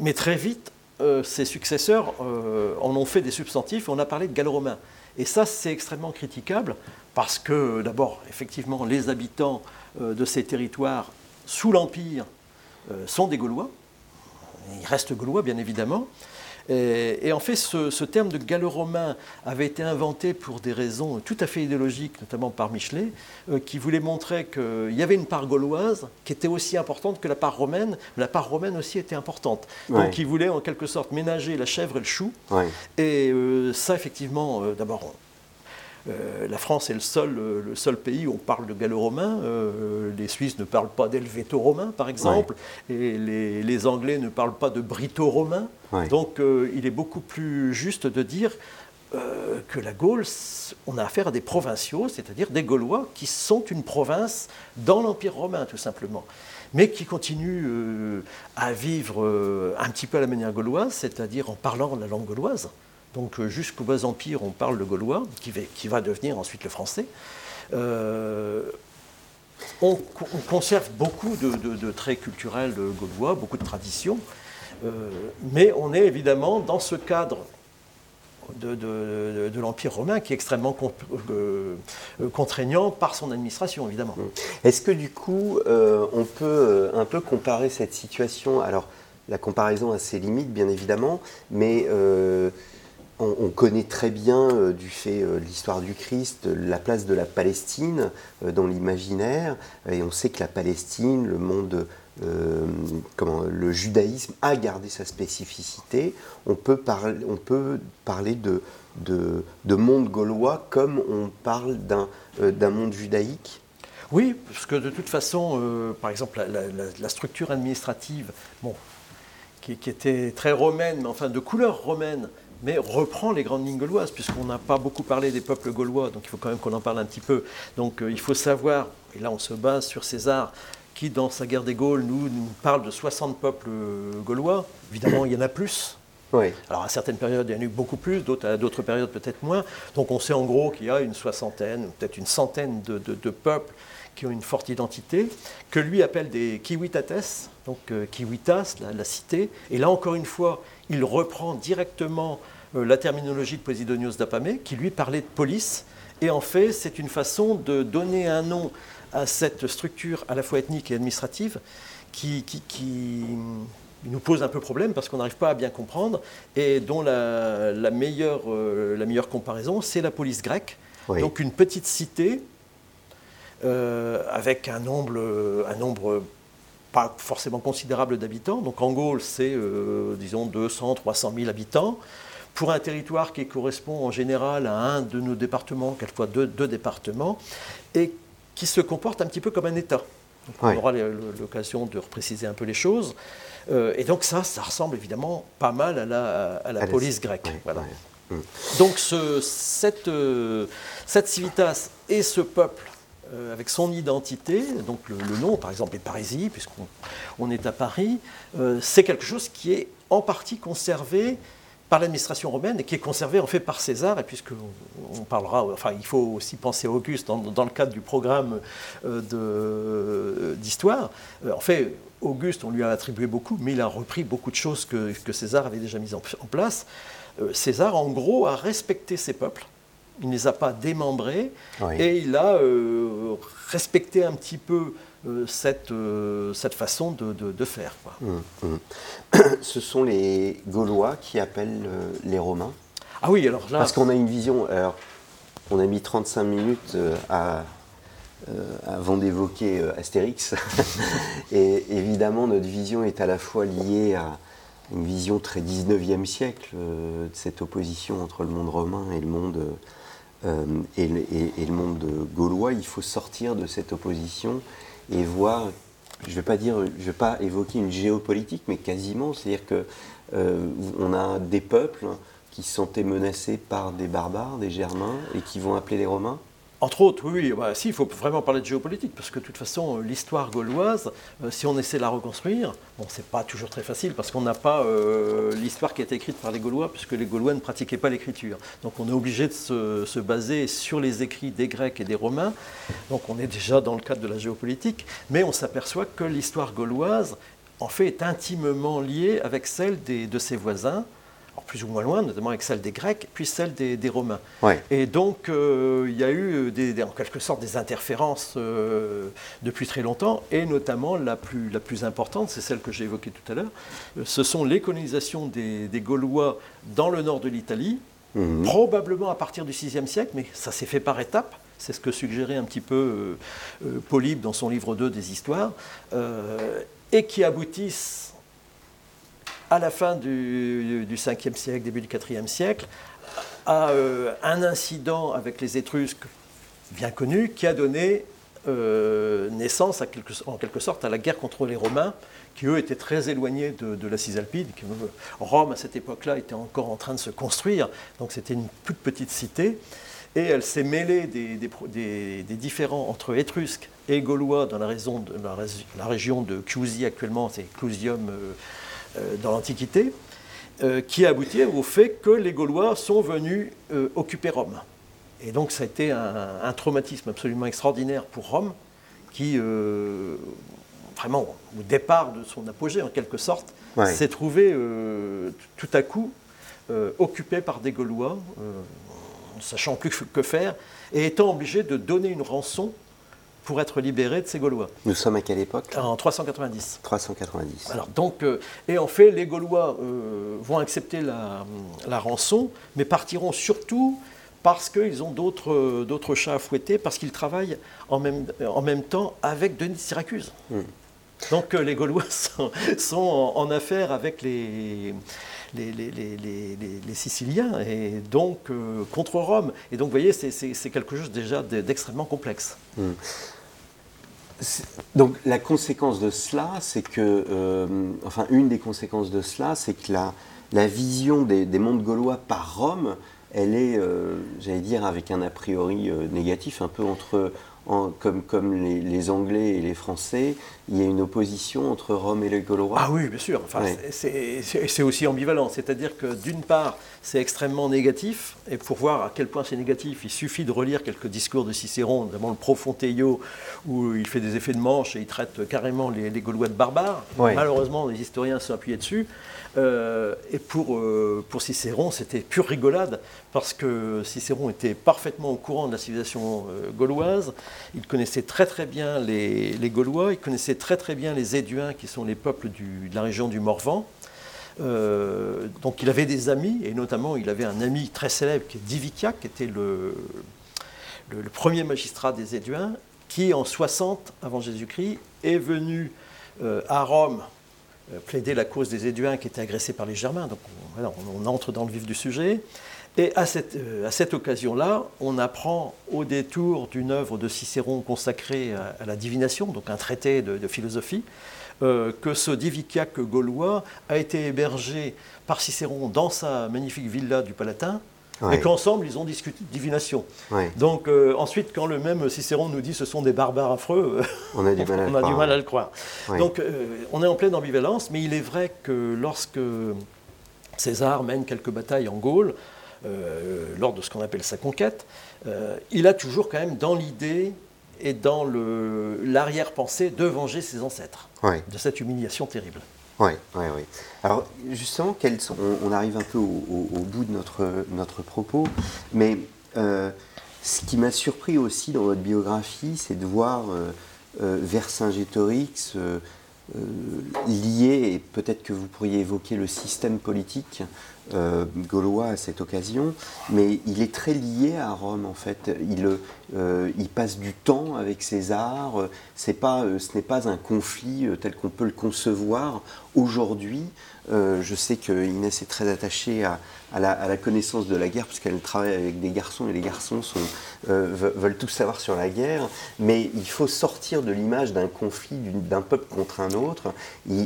mais très vite, euh, ses successeurs euh, en ont fait des substantifs on a parlé de gallo-romain. Et ça, c'est extrêmement critiquable parce que, d'abord, effectivement, les habitants euh, de ces territoires sous l'Empire sont des Gaulois. Ils restent Gaulois, bien évidemment. Et, en fait, ce, terme de gallo-romain avait été inventé pour des raisons tout à fait idéologiques, notamment par Michelet, euh, qui voulait montrer qu'il y avait une part gauloise qui était aussi importante que la part romaine, mais la part romaine aussi était importante. Donc il voulait en quelque sorte ménager la chèvre et le chou. Et euh, ça, effectivement, euh, d'abord, euh, la France est le seul, euh, le seul pays où on parle de gallo-romain. Euh, les Suisses ne parlent pas d'helvéto-romain, par exemple, et les, Anglais ne parlent pas de brito-romain. Donc il est beaucoup plus juste de dire que la Gaule, on a affaire à des provinciaux, c'est-à-dire des Gaulois qui sont une province dans l'Empire romain, tout simplement mais qui continuent à vivre un petit peu à la manière gauloise, c'est-à-dire en parlant la langue gauloise. Donc euh, jusqu'au bas empire, on parle le gaulois, qui va, devenir ensuite le français. Euh, on, conserve beaucoup de, traits culturels gaulois, beaucoup de traditions, euh, mais on est évidemment dans ce cadre de, l'Empire romain qui est extrêmement contraignant par son administration, évidemment. Est-ce que du coup, on peut un peu comparer cette situation? Alors, la comparaison a ses limites, bien évidemment, mais on, connaît très bien euh, du fait euh, de l'histoire du Christ la place de la Palestine euh, dans l'imaginaire, et on sait que la Palestine, le monde, comment, le judaïsme a gardé sa spécificité. On peut, parler, on peut parler de, de, monde gaulois comme on parle d'un monde judaïque. Oui, parce que de toute façon, par exemple, la, structure administrative, bon, qui, qui, était très romaine, mais enfin de couleur romaine, mais reprend les grandes lignes gauloises, puisqu'on n'a pas beaucoup parlé des peuples gaulois, donc il faut quand même qu'on en parle un petit peu. Donc euh, il faut savoir, et là on se base sur César, qui dans sa guerre des Gaules nous, nous parle de 60 peuples euh, gaulois. Évidemment, il y en a plus. Oui. Alors à certaines périodes, il y en a eu beaucoup plus, d'autres, à d'autres périodes peut-être moins. Donc on sait en gros qu'il y a une soixantaine, peut-être une centaine de, peuples qui ont une forte identité, que lui appelle des kiwitates, donc euh, kiwitas, la, cité. Et là encore une fois, il reprend directement euh, la terminologie de Posidonios d'Apamé, qui lui parlait de police. Et en fait, c'est une façon de donner un nom à cette structure à la fois ethnique et administrative qui, nous pose un peu problème parce qu'on n'arrive pas à bien comprendre et dont la, meilleure, euh, la meilleure comparaison, c'est la police grecque. Donc une petite cité euh, avec un nombre, un nombre pas forcément considérable d'habitants. Donc en Gaule, c'est, euh, disons, 200, 300 000 habitants. Pour un territoire qui correspond en général à un de nos départements, quelquefois deux, deux départements, et qui se comporte un petit peu comme un État. on aura l'occasion de repréciser un peu les choses. Euh, et donc ça, ça ressemble évidemment pas mal à la, à la police grecque. voilà. Donc ce, cette, cette civitas et ce peuple avec son identité, donc le, nom, par exemple, est Parisie, puisqu'on on est à Paris, c'est quelque chose qui est en partie conservé par l'administration romaine et qui est conservé en fait par César. Et puisque on parlera, enfin, il faut aussi penser à Auguste dans, le cadre du programme euh, d'histoire. Euh, en fait, Auguste, on lui a attribué beaucoup, mais il a repris beaucoup de choses que, César avait déjà mises en, place. Euh, César, en gros, a respecté ses peuples. Il ne les a pas démembrés et il a respecté un petit peu euh, cette, euh, cette façon de, de, faire. Hum, hum. Ce sont les Gaulois qui appellent euh, les Romains? Ah oui, alors là. Parce qu'on a une vision. Alors, on a mis 35 minutes à, avant d'évoquer Astérix. Et évidemment, notre vision est à la fois liée à une vision très 19e siècle de cette opposition entre le monde romain et le monde. Et, et, le monde gaulois, il faut sortir de cette opposition et voir, je ne vais pas évoquer une géopolitique, mais quasiment, c'est-à-dire que euh, on a des peuples qui se sentaient menacés par des barbares, des Germains, et qui vont appeler les Romains entre autres, oui, bah, si, il faut vraiment parler de géopolitique, parce que de toute façon, l'histoire gauloise, euh, si on essaie de la reconstruire, bon, c'est pas toujours très facile, parce qu'on n'a pas euh, l'histoire qui a été écrite par les Gaulois, puisque les Gaulois ne pratiquaient pas l'écriture. Donc on est obligé de se, baser sur les écrits des Grecs et des Romains, donc on est déjà dans le cadre de la géopolitique, mais on s'aperçoit que l'histoire gauloise, en fait, est intimement liée avec celle de ses voisins, plus ou moins loin, notamment avec celle des Grecs, puis celle des, Romains. Et donc, euh, il y a eu des, en quelque sorte des interférences euh, depuis très longtemps, et notamment la plus, la plus importante, c'est celle que j'ai évoquée tout à l'heure, euh, ce sont les colonisations des, Gaulois dans le nord de l'Italie, mhm. probablement à partir du VIe siècle, mais ça s'est fait par étapes. C'est ce que suggérait un petit peu Polybe dans son livre 2 des histoires, et qui aboutissent à la fin du, 5e siècle, début du 4e siècle, à euh, un incident avec les Étrusques bien connu qui a donné euh, naissance en quelque sorte à la guerre contre les Romains, qui eux étaient très éloignés de, la Cisalpine. Rome à cette époque-là était encore en train de se construire, donc c'était une toute petite cité. Et elle s'est mêlée des, différends entre Étrusques et Gaulois dans la, région de Chiusi actuellement, c'est Clusium euh, euh, dans l'Antiquité, euh, qui aboutit au fait que les Gaulois sont venus euh, occuper Rome. Et donc ça a été un, traumatisme absolument extraordinaire pour Rome, qui, vraiment, au départ de son apogée en quelque sorte, s'est trouvé tout à coup occupé par des Gaulois, ne sachant plus que faire, et étant obligé de donner une rançon pour être libéré de ces Gaulois. Nous sommes à quelle époque? En 390. 390. Alors, donc, euh, et en fait, les Gaulois euh, vont accepter la, rançon, mais partiront surtout parce qu'ils ont d'autres chats à fouetter, parce qu'ils travaillent en même, en même temps avec Denis de Syracuse. Hmm. Donc euh, les Gaulois sont, en, affaire avec les, les, Siciliens et donc contre Rome. Et donc vous voyez, c'est quelque chose déjà d'extrêmement complexe. Hmm. Donc la conséquence de cela, c'est que, euh, enfin une des conséquences de cela, c'est que la, la vision des, mondes gaulois par Rome, elle est, euh, j'allais dire, avec un a priori euh, négatif, un peu entre comme, comme les, Anglais et les Français, il y a une opposition entre Rome et les Gaulois Ah oui, bien sûr. Enfin, C'est aussi ambivalent. C'est-à-dire que d'une part, c'est extrêmement négatif, et pour voir à quel point c'est négatif, il suffit de relire quelques discours de Cicéron, notamment le Profonteio, où il fait des effets de manche et il traite carrément les, Gaulois de barbares. Malheureusement, les historiens sont appuyés dessus. Euh, et pour, euh, pour Cicéron, c'était pure rigolade, parce que Cicéron était parfaitement au courant de la civilisation euh, gauloise, il connaissait très très bien les, Gaulois, il connaissait très très bien les Éduins, qui sont les peuples de la région du Morvan. donc il avait des amis, et notamment il avait un ami très célèbre qui est Divicia, qui était le, premier magistrat des Éduins, qui en 60 avant Jésus-Christ est venu à Rome euh, plaider la cause des Éduins qui étaient agressés par les Germains. Donc on, entre dans le vif du sujet. Et à cette, euh, à cette occasion-là, on apprend au détour d'une œuvre de Cicéron consacrée à, la divination, donc un traité de, philosophie, euh, que ce diviciaque gaulois a été hébergé par Cicéron dans sa magnifique villa du Palatin, et qu'ensemble, ils ont discuté de divination. Donc, euh, ensuite, quand le même Cicéron nous dit ce sont des barbares affreux, on a du mal à, le, croire. Du mal à le croire. Donc, euh, on est en pleine ambivalence, mais il est vrai que lorsque César mène quelques batailles en Gaule, lors de ce qu'on appelle sa conquête, il a toujours quand même dans l'idée et dans l'arrière-pensée de venger ses ancêtres de cette humiliation terrible. Oui, oui, oui. Alors justement, on, arrive un peu au, bout de notre, notre propos, mais euh, ce qui m'a surpris aussi dans votre biographie, c'est de voir euh, euh Vercingétorix euh, lié, et peut-être que vous pourriez évoquer le système politique euh, gaulois à cette occasion, mais il est très lié à Rome en fait. Il, euh, passe du temps avec César. Pas, euh, ce n'est pas un conflit tel qu'on peut le concevoir aujourd'hui. Je sais que Inès est très attachée à, la, connaissance de la guerre puisqu'elle travaille avec des garçons et les garçons sont, veulent tout savoir sur la guerre. Mais il faut sortir de l'image d'un conflit d'un peuple contre un autre.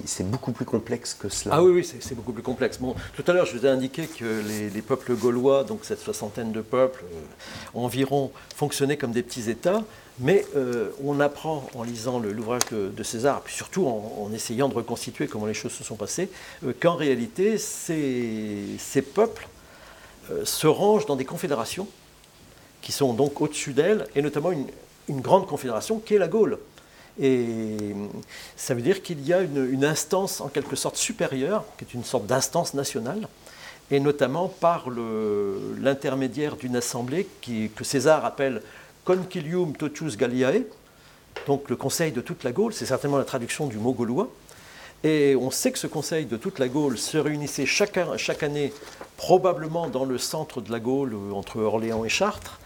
C'est beaucoup plus complexe que cela. Ah oui, oui, c'est beaucoup plus complexe. Tout à l'heure, je vous ai indiqué que les, peuples gaulois, donc cette soixantaine de peuples euh, environ, fonctionnaient comme des petits États. Mais euh, on apprend en lisant l'ouvrage de, César, puis surtout en, essayant de reconstituer comment les choses se sont passées, euh, qu'en réalité, ces, peuples se rangent dans des confédérations qui sont donc au-dessus d'elles, et notamment une, grande confédération qui est la Gaule. Et ça veut dire qu'il y a une, instance en quelque sorte supérieure, qui est une sorte d'instance nationale, et notamment par l'intermédiaire d'une assemblée que César appelle Concilium Totius Galliae, donc le conseil de toute la Gaule, c'est certainement la traduction du mot gaulois. Et on sait que ce conseil de toute la Gaule se réunissait chaque, année, probablement dans le centre de la Gaule, entre Orléans et Chartres,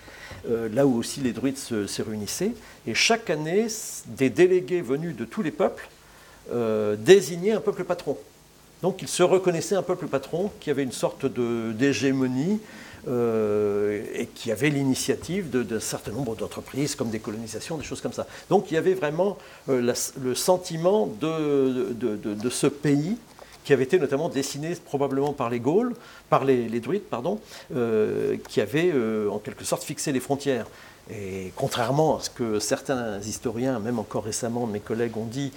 euh, là où aussi les druides se, réunissaient. Et chaque année, des délégués venus de tous les peuples euh, désignaient un peuple patron. Donc il se reconnaissait un peuple patron qui avait une sorte d'hégémonie euh, et qui avait l'initiative d'un certain nombre d'entreprises comme des colonisations, des choses comme ça. Donc il y avait vraiment euh, le sentiment de, ce pays qui avait été notamment dessiné probablement par les Gaules, par les, druides, pardon, euh, qui avaient en quelque sorte fixé les frontières. Et contrairement à ce que certains historiens, même encore récemment mes collègues ont dit,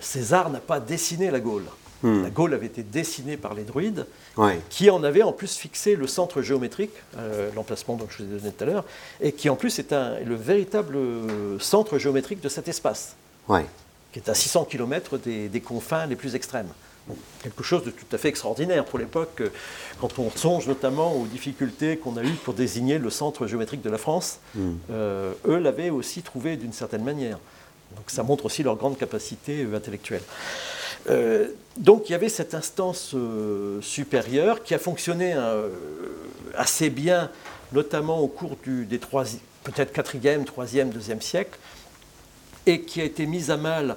César n'a pas dessiné la Gaule. Hmm. La Gaule avait été dessinée par les druides, qui en avaient en plus fixé le centre géométrique, euh, l'emplacement dont je vous ai donné tout à l'heure, et qui en plus est le véritable centre géométrique de cet espace, qui est à 600 km des, confins les plus extrêmes. quelque chose de tout à fait extraordinaire pour l'époque, euh, quand on songe notamment aux difficultés qu'on a eues pour désigner le centre géométrique de la France. Hmm. Euh, eux l'avaient aussi trouvé d'une certaine manière. Donc ça montre aussi leur grande capacité intellectuelle. Euh, donc il y avait cette instance euh, supérieure qui a fonctionné euh, assez bien, notamment au cours du, des peut-être 4e, 3e, 2e siècle, et qui a été mise à mal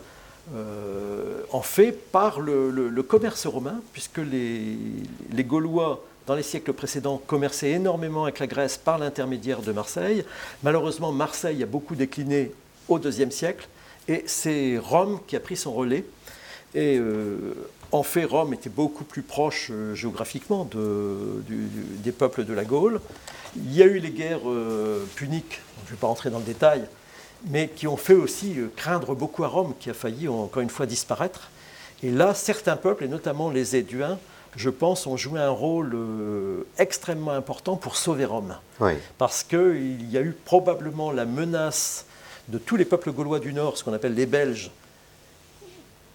en fait par le, commerce romain, puisque les, les, Gaulois, dans les siècles précédents, commerçaient énormément avec la Grèce par l'intermédiaire de Marseille. Malheureusement, Marseille a beaucoup décliné au IIe siècle, et c'est Rome qui a pris son relais et euh, en fait, Rome était beaucoup plus proche euh, géographiquement des peuples de la Gaule. Il y a eu les guerres euh, puniques, je ne vais pas rentrer dans le détail, mais qui ont fait aussi craindre beaucoup à Rome, qui a failli encore une fois disparaître. Et là, certains peuples, et notamment les Éduins, je pense, ont joué un rôle extrêmement important pour sauver Rome. Parce qu'il y a eu probablement la menace de tous les peuples gaulois du Nord, ce qu'on appelle les Belges,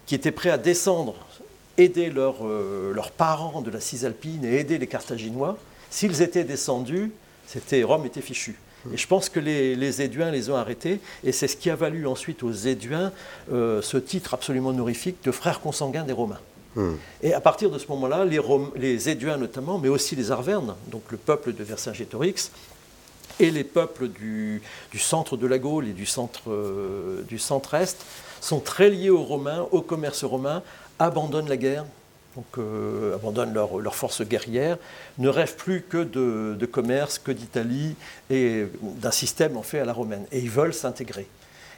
qui étaient prêts à descendre, aider euh, leurs parents de la Cisalpine et aider les Carthaginois, s'ils étaient descendus, c'était Rome était fichu. Et je pense que les, les Éduins les ont arrêtés, et c'est ce qui a valu ensuite aux Éduins euh, ce titre absolument honorifique de frères consanguins des Romains. Hmm. Et à partir de ce moment-là, les, les, Éduins notamment, mais aussi les Arvernes, donc le peuple de Vercingétorix, et les peuples du, centre de la Gaule et du centre, euh, du centre-est sont très liés aux Romains, au commerce romain, abandonnent la guerre, donc euh, abandonnent leurs leur forces guerrières, ne rêvent plus que de, commerce, que d'Italie et d'un système en fait à la romaine. Et ils veulent s'intégrer.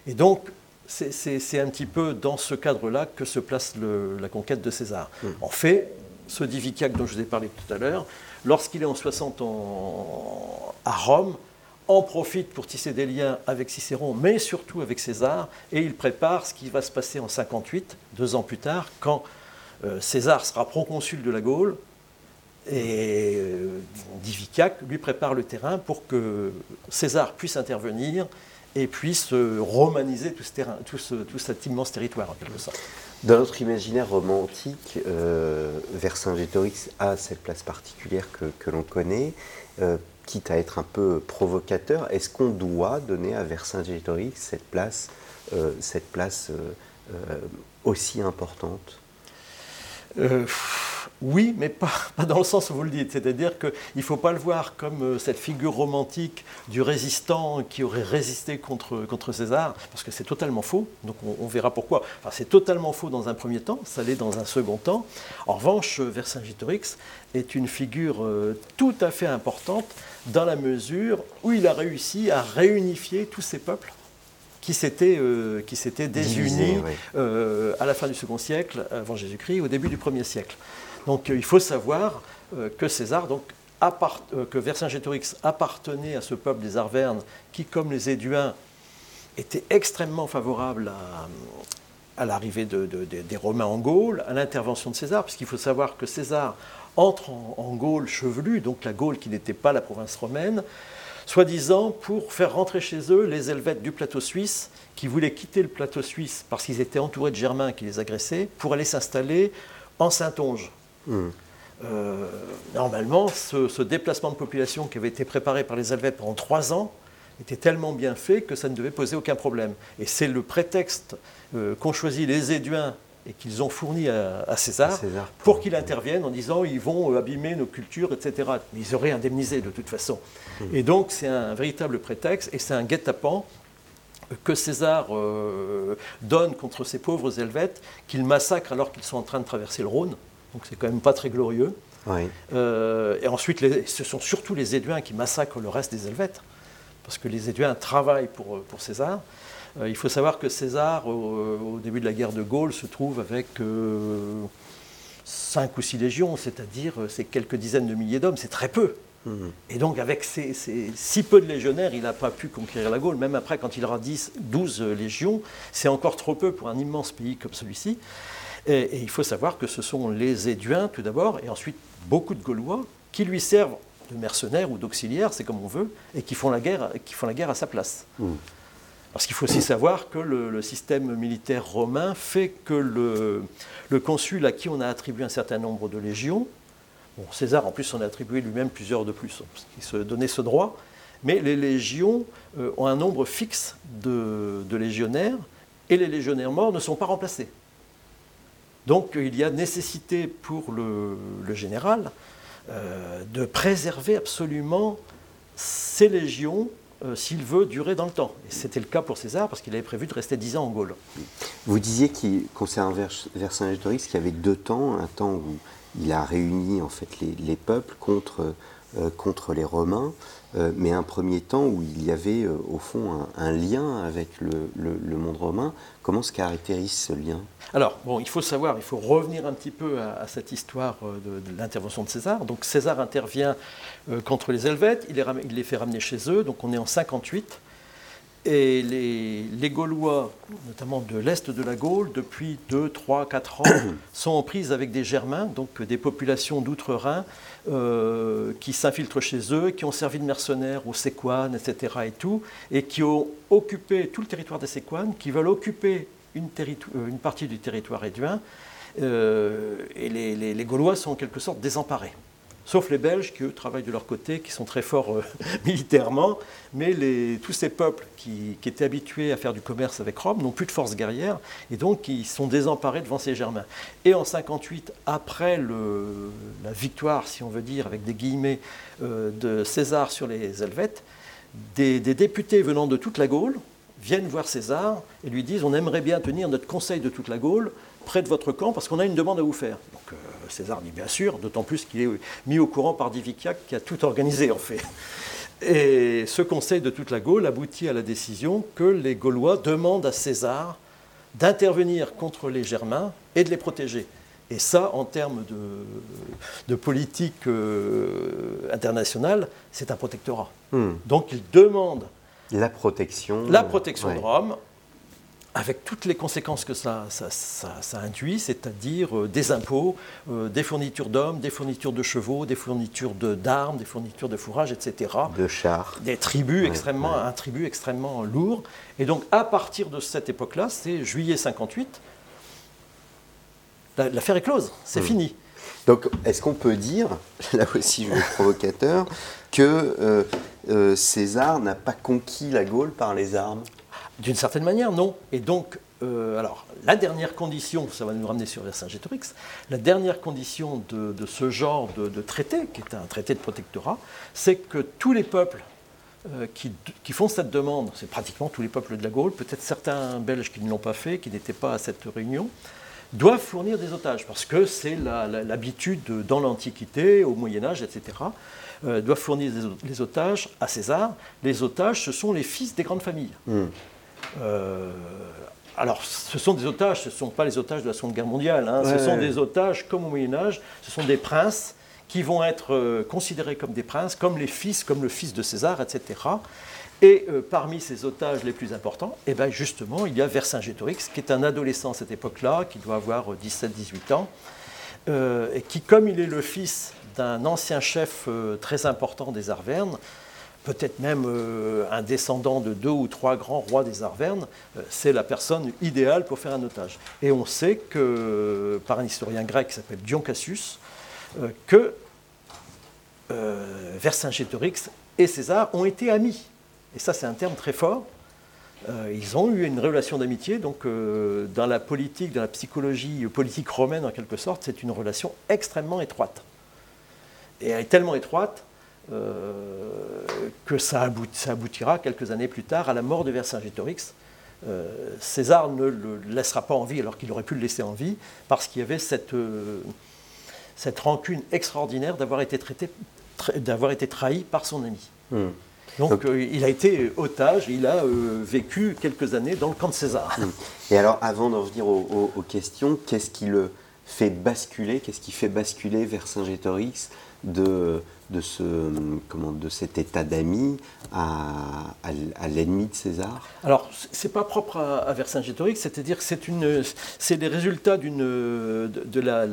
Et donc, c'est un petit peu dans ce cadre-là que se place la conquête de César. Hmm. En fait, ce Diviciac dont je vous ai parlé tout à l'heure, lorsqu'il est en 60 à Rome, en profite pour tisser des liens avec Cicéron, mais surtout avec César, et il prépare ce qui va se passer en 58, deux ans plus tard, quand euh, César sera proconsul de la Gaule, et euh, Diviciac lui prépare le terrain pour que César puisse intervenir et puisse euh, romaniser tout, ce terrain, tout, cet immense territoire. Dans notre imaginaire romantique, euh, Vercingétorix a cette place particulière que, l'on connaît. Quitte à être un peu provocateur, est-ce qu'on doit donner à Vercingétorix cette place, euh, cette place aussi importante? Oui, mais pas, dans le sens où vous le dites. C'est-à-dire qu'il ne faut pas le voir comme euh, cette figure romantique du résistant qui aurait résisté contre, contre César, parce que c'est totalement faux. Donc on, verra pourquoi. Enfin, c'est totalement faux dans un premier temps, ça l'est dans un second temps. En revanche, Vercingétorix est une figure euh, tout à fait importante dans la mesure où il a réussi à réunifier tous ces peuples qui s'étaient euh, désunis à la fin du second siècle avant Jésus-Christ, au début du premier siècle. Donc euh, il faut savoir euh, que César, donc, euh, que Vercingétorix appartenait à ce peuple des Arvernes qui, comme les Éduins, était extrêmement favorable à, l'arrivée des Romains en Gaule, à l'intervention de César, puisqu'il faut savoir que César entre en, Gaule chevelue, donc la Gaule qui n'était pas la province romaine, soi-disant pour faire rentrer chez eux les Helvètes du plateau suisse qui voulaient quitter le plateau suisse parce qu'ils étaient entourés de Germains qui les agressaient pour aller s'installer en Saintonge. Euh, normalement, ce, déplacement de population qui avait été préparé par les Helvètes pendant trois ans était tellement bien fait que ça ne devait poser aucun problème. Et c'est le prétexte euh, qu'ont choisi les Éduins et qu'ils ont fourni à, César, pour qu'il intervienne en disant ils vont euh, abîmer nos cultures, etc. Mais ils auraient indemnisé de toute façon. Hmm. Et donc c'est un véritable prétexte et c'est un guet-apens que César donne contre ces pauvres Helvètes qu'il massacre alors qu'ils sont en train de traverser le Rhône donc c'est quand même pas très glorieux. Euh, et ensuite, ce sont surtout les Éduins qui massacrent le reste des Helvètes, parce que les Éduins travaillent pour, pour César. Euh, il faut savoir que César, au, début de la guerre de Gaulle, se trouve avec euh, cinq ou six légions, c'est-à-dire c'est quelques dizaines de milliers d'hommes, c'est très peu. Mhm. Et donc, avec ces, si peu de légionnaires, il n'a pas pu conquérir la Gaule. Même après, quand il aura 10, 12 légions, c'est encore trop peu pour un immense pays comme celui-ci. Et, il faut savoir que ce sont les Éduins, tout d'abord, et ensuite beaucoup de Gaulois, qui lui servent de mercenaires ou d'auxiliaires, c'est comme on veut, et qui font la guerre, qui font la guerre à sa place. Mmh. Parce qu'il faut aussi savoir que le, système militaire romain fait que le, le, consul à qui on a attribué un certain nombre de légions, bon, César en plus en a attribué lui-même plusieurs de plus, parce qu'il se donnait ce droit, mais les légions euh, ont un nombre fixe de, de légionnaires, et les légionnaires morts ne sont pas remplacés. Donc il y a nécessité pour le, général euh, de préserver absolument ses légions euh, s'il veut durer dans le temps. C'était le cas pour César parce qu'il avait prévu de rester dix ans en Gaule. Vous disiez qu'il concernant Vercingétorix qu'il y avait deux temps, un temps où il a réuni en fait les, peuples contre, contre les Romains, mais un premier temps où il y avait au fond un, lien avec le, monde romain. Comment se caractérise ce lien? Alors, bon, il faut savoir, il faut revenir un petit peu à, cette histoire euh, de, l'intervention de César. Donc, César intervient euh, contre les Helvètes, il les, fait ramener chez eux, donc on est en 58. Et les, Gaulois, notamment de l'Est de la Gaule, depuis 2, 3, 4 ans, sont en prise avec des Germains, donc des populations d'outre-Rhin, euh, qui s'infiltrent chez eux, qui ont servi de mercenaires aux Séquanes, etc. et tout, et qui ont occupé tout le territoire des Séquanes, qui veulent occuper euh, une, partie du territoire éduin, euh, et les, Gaulois sont en quelque sorte désemparés. Sauf les Belges qui, eux, travaillent de leur côté, qui sont très forts euh, militairement, mais tous ces peuples qui, étaient habitués à faire du commerce avec Rome n'ont plus de force guerrière, et donc ils sont désemparés devant ces Germains. Et en 58, après la victoire, si on veut dire, avec des guillemets, de César sur les Helvètes, des députés venant de toute la Gaule, viennent voir César et lui disent on aimerait bien tenir notre conseil de toute la Gaule près de votre camp parce qu'on a une demande à vous faire. César dit bien sûr, d'autant plus qu'il est mis au courant par Diviciac qui a tout organisé en fait. Et ce conseil de toute la Gaule aboutit à la décision que les Gaulois demandent à César d'intervenir contre les Germains et de les protéger. Et ça, en termes de, politique euh, internationale, c'est un protectorat. Hmm. Donc il demande la protection, la protection de Rome, avec toutes les conséquences que ça, ça, induit, c'est-à-dire euh, des impôts, euh, des fournitures d'hommes, des fournitures de chevaux, des fournitures d'armes, des fournitures de fourrage, etc. De chars. Des tribus extrêmement, un tribut extrêmement lourd. Et donc à partir de cette époque-là, c'est juillet 58, l'affaire est close, c'est hmm. fini. Donc, est-ce qu'on peut dire, là aussi je vais être provocateur, que euh, César n'a pas conquis la Gaule par les armes? D'une certaine manière, non. Et donc, euh, alors, la dernière condition, ça va nous ramener sur Vercingétorix, la dernière condition de, ce genre de, traité, qui est un traité de protectorat, c'est que tous les peuples qui, qui, font cette demande, c'est pratiquement tous les peuples de la Gaule, peut-être certains Belges qui ne l'ont pas fait, qui n'étaient pas à cette réunion, doivent fournir des otages, parce que c'est l'habitude dans l'Antiquité, au Moyen Âge, etc., euh, doivent fournir des, otages à César. Les otages, ce sont les fils des grandes familles. Hmm. Euh, alors, ce sont des otages, ce ne sont pas les otages de la Seconde Guerre mondiale, hein. ce sont des otages comme au Moyen Âge, ce sont des princes qui vont être euh, considérés comme des princes, comme les fils, comme le fils de César, etc. Et euh, parmi ces otages les plus importants, eh ben justement, il y a Vercingétorix, qui est un adolescent à cette époque-là, qui doit avoir 17-18 euh, ans, euh, et qui, comme il est le fils d'un ancien chef très important des Arvernes, peut-être même un descendant de deux ou trois grands rois des Arvernes, c'est la personne idéale pour faire un otage. Et on sait que, par un historien grec qui s'appelle Dion Cassius, que Vercingétorix et César ont été amis et ça c'est un terme très fort, euh, ils ont eu une relation d'amitié, donc euh, dans la politique, dans la psychologie politique romaine en quelque sorte, c'est une relation extrêmement étroite. Et elle est tellement étroite euh, que ça, aboutira quelques années plus tard à la mort de Vercingétorix. César ne le laissera pas en vie alors qu'il aurait pu le laisser en vie, parce qu'il y avait cette, cette rancune extraordinaire d'avoir été, traité, d'avoir été trahi par son ami. Hmm. Donc, euh, il a été otage, il a euh, vécu quelques années dans le camp de César. Hmm. Et alors avant d'en venir aux, questions, qu'est-ce qui le fait basculer, qu'est-ce qui fait basculer Vercingétorix de, de, ce, comment, de cet état d'ami à, l'ennemi de César Alors, ce n'est pas propre à, à Vercingétorix, c'est-à-dire que c'est des résultats de, de la,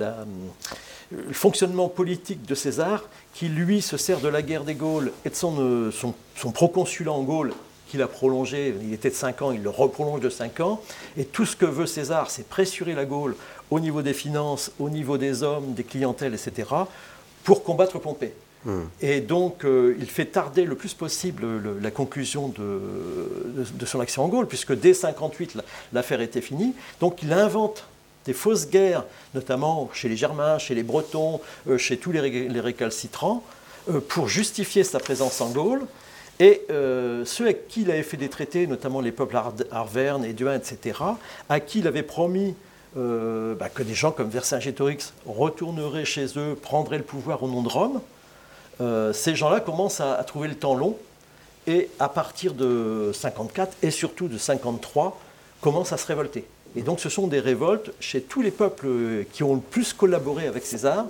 fonctionnement politique de César, qui lui se sert de la guerre des Gaules et de son, euh, son, proconsulat en Gaule, qu'il a prolongé, il était de 5 ans, il le reprolonge de 5 ans, et tout ce que veut César, c'est pressurer la Gaule au niveau des finances, au niveau des hommes, des clientèles, etc., pour combattre Pompée. Hmm. Et donc, euh, il fait tarder le plus possible la conclusion de, son action en Gaule, puisque dès 58, l'affaire était finie. Donc, il invente des fausses guerres, notamment chez les Germains, chez les Bretons, euh, chez tous les, récalcitrants, euh, pour justifier sa présence en Gaule. Et ceux avec qui il avait fait des traités, notamment les peuples Arvernes, Éduins, etc., à qui il avait promis bah, que des gens comme Vercingétorix retourneraient chez eux, prendraient le pouvoir au nom de Rome, ces gens-là commencent à, trouver le temps long et à partir de 54 et surtout de 53 commencent à se révolter. Et donc ce sont des révoltes chez tous les peuples qui ont le plus collaboré avec César.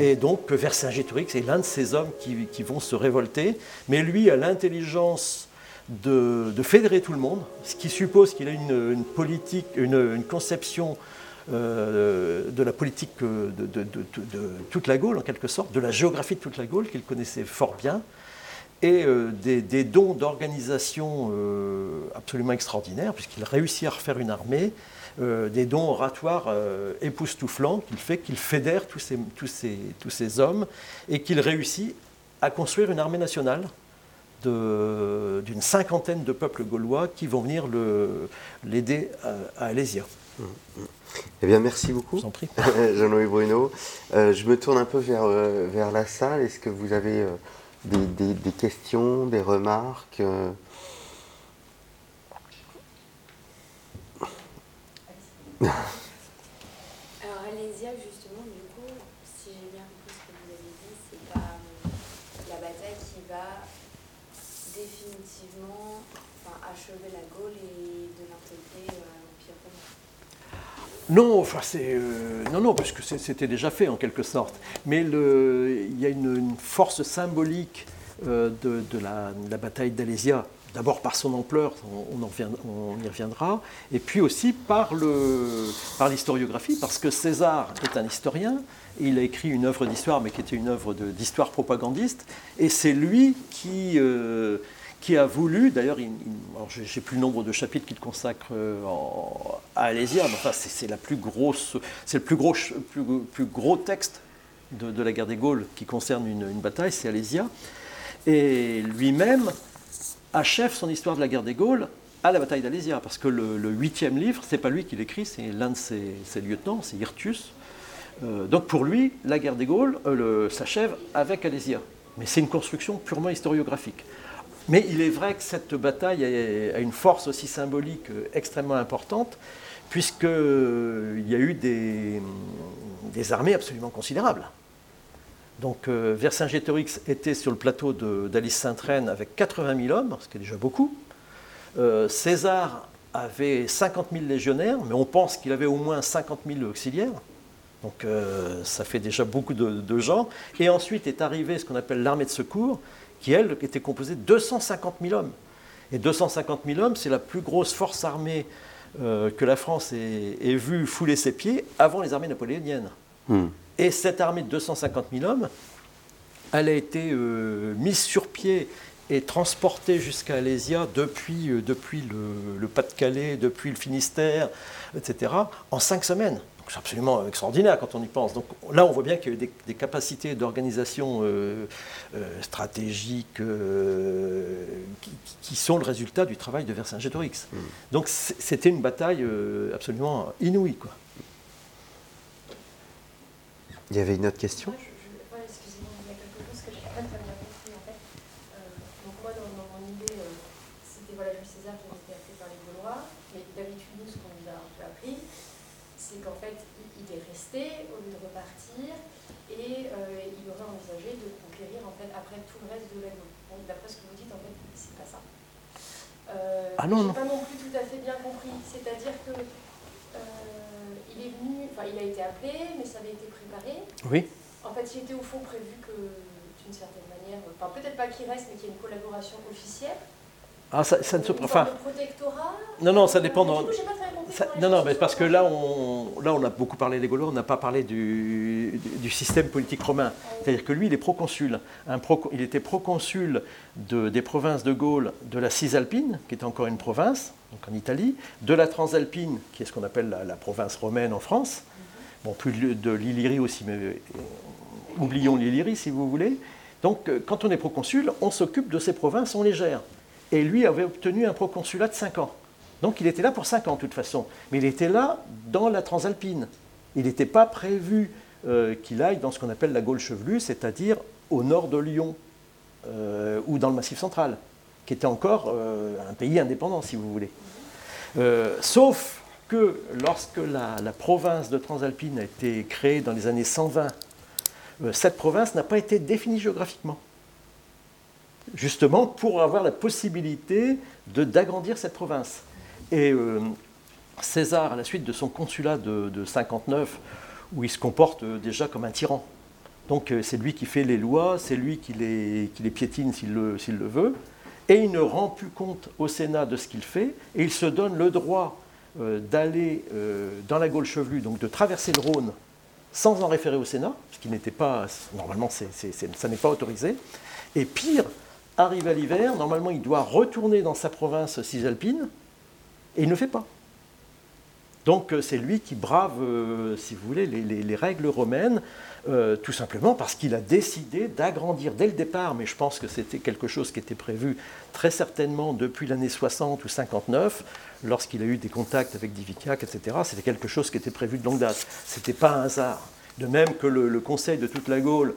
Et donc Vercingétorix est l'un de ces hommes qui, vont se révolter, mais lui a l'intelligence de, fédérer tout le monde, ce qui suppose qu'il a une, politique, une, conception euh, de la politique de, de, toute la Gaule, en quelque sorte, de la géographie de toute la Gaule, qu'il connaissait fort bien, et euh, des, dons d'organisation euh, absolument extraordinaires, puisqu'il réussit à refaire une armée, euh, des dons oratoires époustouflants, qu'il fait qu'il fédère tous ces, hommes, et qu'il réussit à construire une armée nationale d'une cinquantaine de peuples gaulois qui vont venir l'aider à, Alésia. Eh bien, merci beaucoup, Jean-Louis Bruno. je me tourne un peu vers, vers la salle. Est-ce que vous avez des, questions, des remarques euh. Alors Alésia, justement, du coup, si j'ai bien compris ce que vous avez dit, c'est pas euh, la bataille qui va définitivement achever la Gaule et de l'intégrer à l'Empire romain. Non, enfin euh, non, non, parce que c'était déjà fait en quelque sorte. Mais il y a une, force symbolique euh, de, la, bataille d'Alésia. D'abord par son ampleur, on, on, y reviendra, et puis aussi par l'historiographie, parce que César est un historien, il a écrit une œuvre d'histoire, mais qui était une œuvre d'histoire propagandiste, et c'est lui qui, euh, qui a voulu, d'ailleurs, je n'ai plus le nombre de chapitres qu'il consacre euh, à Alésia, mais enfin, c'est plus le plus gros, plus, gros texte de, la guerre des Gaules qui concerne une, bataille, c'est Alésia. Et lui-même achève son histoire de la guerre des Gaules à la bataille d'Alésia, parce que le, huitième livre, c'est pas lui qui l'écrit, c'est l'un de ses, lieutenants, c'est Hirtius. Euh, donc pour lui, la guerre des Gaules euh, s'achève avec Alésia. Mais c'est une construction purement historiographique. Mais il est vrai que cette bataille a une force aussi symbolique euh, extrêmement importante, puisqu'il euh, y a eu des, armées absolument considérables. Donc euh, Vercingétorix était sur le plateau d'Alice Sainte-Reine avec 80 000 hommes, ce qui est déjà beaucoup. César avait 50 000 légionnaires, mais on pense qu'il avait au moins 50 000 auxiliaires. Donc ça fait déjà beaucoup de, de, gens. Et ensuite est arrivé ce qu'on appelle l'armée de secours, qui, elle, était composée de 250 000 hommes. Et 250 000 hommes, c'est la plus grosse force armée euh, que la France ait, vue fouler ses pieds avant les armées napoléoniennes. Hmm. Et cette armée de 250 000 hommes, elle a été euh, mise sur pied et transportée jusqu'à Alésia depuis, euh, depuis le, le Pas-de-Calais, depuis le Finistère, etc., en cinq semaines. C'est absolument extraordinaire quand on y pense. Donc là, on voit bien qu'il y a eu des, capacités d'organisation euh, euh, stratégique euh, qui, sont le résultat du travail de Vercingétorix. Mm. Donc c'était une bataille absolument inouïe. Quoi. Il y avait une autre question? Ah non, non. pas non plus tout à fait bien compris. C'est-à-dire que euh, il est venu, enfin il a été appelé, mais ça avait été préparé. Oui. En fait, il était au fond prévu que, d'une certaine manière, enfin peut-être pas qu'il reste, mais qu'il y ait une collaboration officielle. Ah, ça, ne se enfin, Non, non, ça dépend. Dans... non, non, parce que là, on, a beaucoup parlé des Gaulois, on n'a pas parlé du, système politique romain. C'est-à-dire que lui, il est proconsul. Il était proconsul de, des provinces de Gaule, de la Cisalpine, qui est encore une province, donc en Italie, de la Transalpine, qui est ce qu'on appelle la, province romaine en France. Bon, plus de l'Illyrie aussi, mais euh, oublions l'Illyrie si vous voulez. Donc, euh, quand on est proconsul, on s'occupe de ces provinces, on les gère et lui avait obtenu un proconsulat de 5 ans. Donc il était là pour 5 ans de toute façon, mais il était là dans la Transalpine. Il n'était pas prévu euh, qu'il aille dans ce qu'on appelle la Gaule chevelue, c'est-à-dire au nord de Lyon euh, ou dans le Massif central, qui était encore euh, un pays indépendant, si vous voulez. sauf que lorsque la, la, province de Transalpine a été créée dans les années 120, cette province n'a pas été définie géographiquement justement pour avoir la possibilité d'agrandir cette province. Et euh, César, à la suite de son consulat de, 59, où il se comporte euh, déjà comme un tyran. Donc euh, c'est lui qui fait les lois, c'est lui qui les, piétine s'il le, le, veut, et il ne rend plus compte au Sénat de ce qu'il fait, et il se donne le droit d'aller dans la Gaule chevelue, donc de traverser le Rhône sans en référer au Sénat, ce qui n'était pas, normalement ça n'est pas autorisé, et pire, arrive à l'hiver, normalement il doit retourner dans sa province cisalpine, et il ne fait pas. Donc euh, c'est lui qui brave, euh, si vous voulez, les, règles romaines, euh, tout simplement parce qu'il a décidé d'agrandir dès le départ, mais je pense que c'était quelque chose qui était prévu très certainement depuis l'année 60 ou 59, lorsqu'il a eu des contacts avec Divicac, etc. C'était quelque chose qui était prévu de longue date. Ce n'était pas un hasard. De même que le, Conseil de toute la Gaule,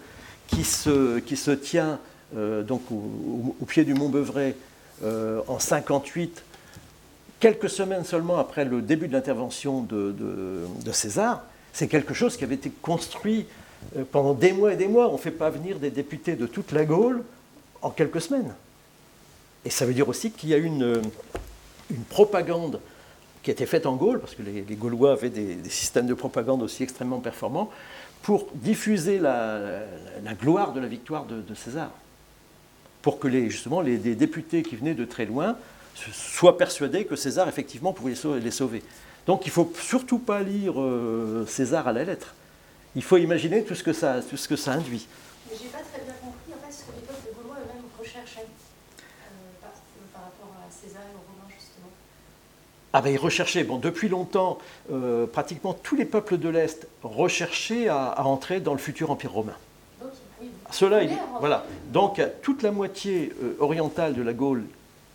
qui se, qui se tient donc au, pied du mont Beuvray en 58, quelques semaines seulement après le début de l'intervention de, César, c'est quelque chose qui avait été construit euh, pendant des mois et des mois. On ne fait pas venir des députés de toute la Gaule en quelques semaines. Et ça veut dire aussi qu'il y a une, une propagande qui était faite en Gaule, parce que les, Gaulois avaient des, systèmes de propagande aussi extrêmement performants, pour diffuser la, gloire de la victoire de, César. Pour que les, justement les, députés qui venaient de très loin soient persuadés que César, effectivement, pouvait les sauver. Donc il ne faut surtout pas lire euh, César à la lettre. Il faut imaginer tout ce que ça, tout ce que ça induit. Mais je n'ai pas très bien compris en fait, ce que les peuples gaulois eux-mêmes recherchaient euh, par, par, rapport à César et aux Romains, justement. Ah ben ils recherchaient, bon, depuis longtemps, euh, pratiquement tous les peuples de l'Est recherchaient à, entrer dans le futur Empire romain. Donc, oui, Cela, voilà. Donc toute la moitié orientale de la Gaule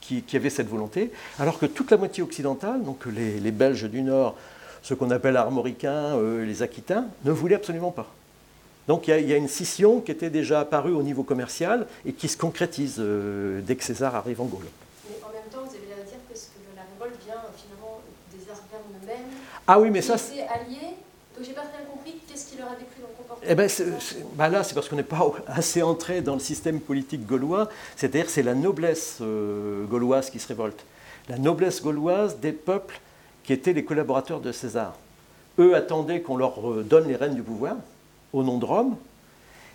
qui, avait cette volonté, alors que toute la moitié occidentale, donc les, Belges du Nord, ce qu'on appelle armoricains, euh, les Aquitains, ne voulaient absolument pas. Donc il y, a une scission qui était déjà apparue au niveau commercial et qui se concrétise euh, dès que César arrive en Gaule. Mais en même temps, vous avez l'air de dire que, la révolte vient finalement des Arvernes eux-mêmes. Ah oui, mais ça. alliés. Donc j'ai pas bien compris qu'est-ce qui leur a Eh ben, ben là, c'est parce qu'on n'est pas assez entré dans le système politique gaulois. C'est-à-dire, c'est la noblesse euh, gauloise qui se révolte. La noblesse gauloise des peuples qui étaient les collaborateurs de César. Eux attendaient qu'on leur donne les rênes du pouvoir au nom de Rome.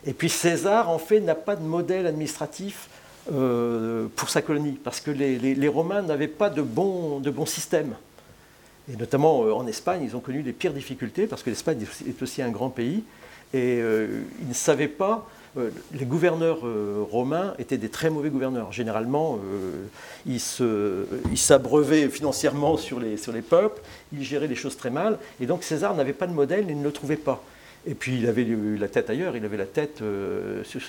Et puis César, en fait, n'a pas de modèle administratif euh, pour sa colonie, parce que les, Romains n'avaient pas de bon, de bon système. Et notamment euh, en Espagne, ils ont connu les pires difficultés, parce que l'Espagne est aussi un grand pays, et ils ne savaient pas euh, les gouverneurs euh, romains étaient des très mauvais gouverneurs. Généralement, euh, ils s'abreuvaient financièrement sur les, sur les peuples, ils géraient les choses très mal, et donc César n'avait pas de modèle, il ne le trouvait pas. Et puis il avait la tête ailleurs, il avait la tête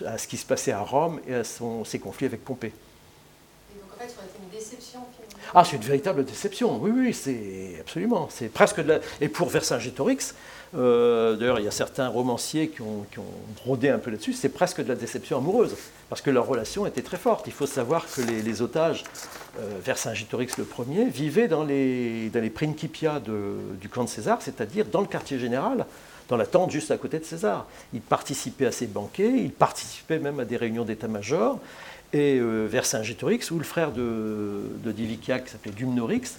à ce qui se passait à Rome et à son, ses conflits avec Pompée. Et donc en fait, ça aurait été une déception finalement. Ah, c'est une véritable déception, oui, oui, c'est absolument. C'est presque de la... Et pour Vercingétorix, euh, d'ailleurs, il y a certains romanciers qui ont, qui brodé un peu là-dessus. C'est presque de la déception amoureuse, parce que leur relation était très forte. Il faut savoir que les, otages, euh, vers Saint-Gitorix le premier, vivaient dans les, principia du camp de César, c'est-à-dire dans le quartier général, dans la tente juste à côté de César. Ils participaient à ses banquets, ils participaient même à des réunions d'état-major. Et euh, vers Saint-Gitorix, où le frère de, de qui s'appelait Dumnorix,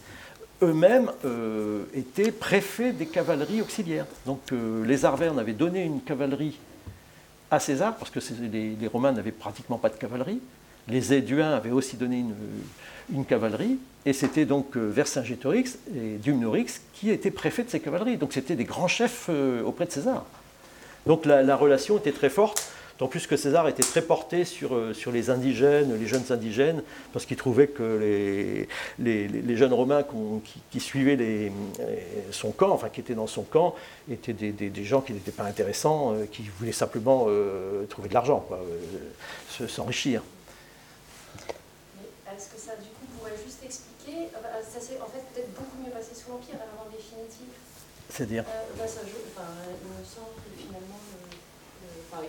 eux-mêmes euh, étaient préfets des cavaleries auxiliaires. Donc euh, les Arvernes avaient donné une cavalerie à César, parce que les, Romains n'avaient pratiquement pas de cavalerie. Les Éduins avaient aussi donné une, cavalerie, et c'était donc euh, Vercingétorix et Dumnorix qui étaient préfets de ces cavaleries. Donc c'était des grands chefs auprès de César. Donc la relation était très forte. Tant plus que César était très porté sur, euh, sur les indigènes, les jeunes indigènes, parce qu'il trouvait que les, les, jeunes Romains qui, suivaient les, son camp, enfin qui étaient dans son camp, étaient des, des, gens qui n'étaient pas intéressants, euh, qui voulaient simplement euh, trouver de l'argent, s'enrichir. Est-ce que ça, du coup, pourrait juste expliquer, ça s'est en fait peut-être beaucoup mieux passé sous l'Empire, alors en définitive C'est-à-dire bah, ça, enfin, Il me semble que finalement, enfin,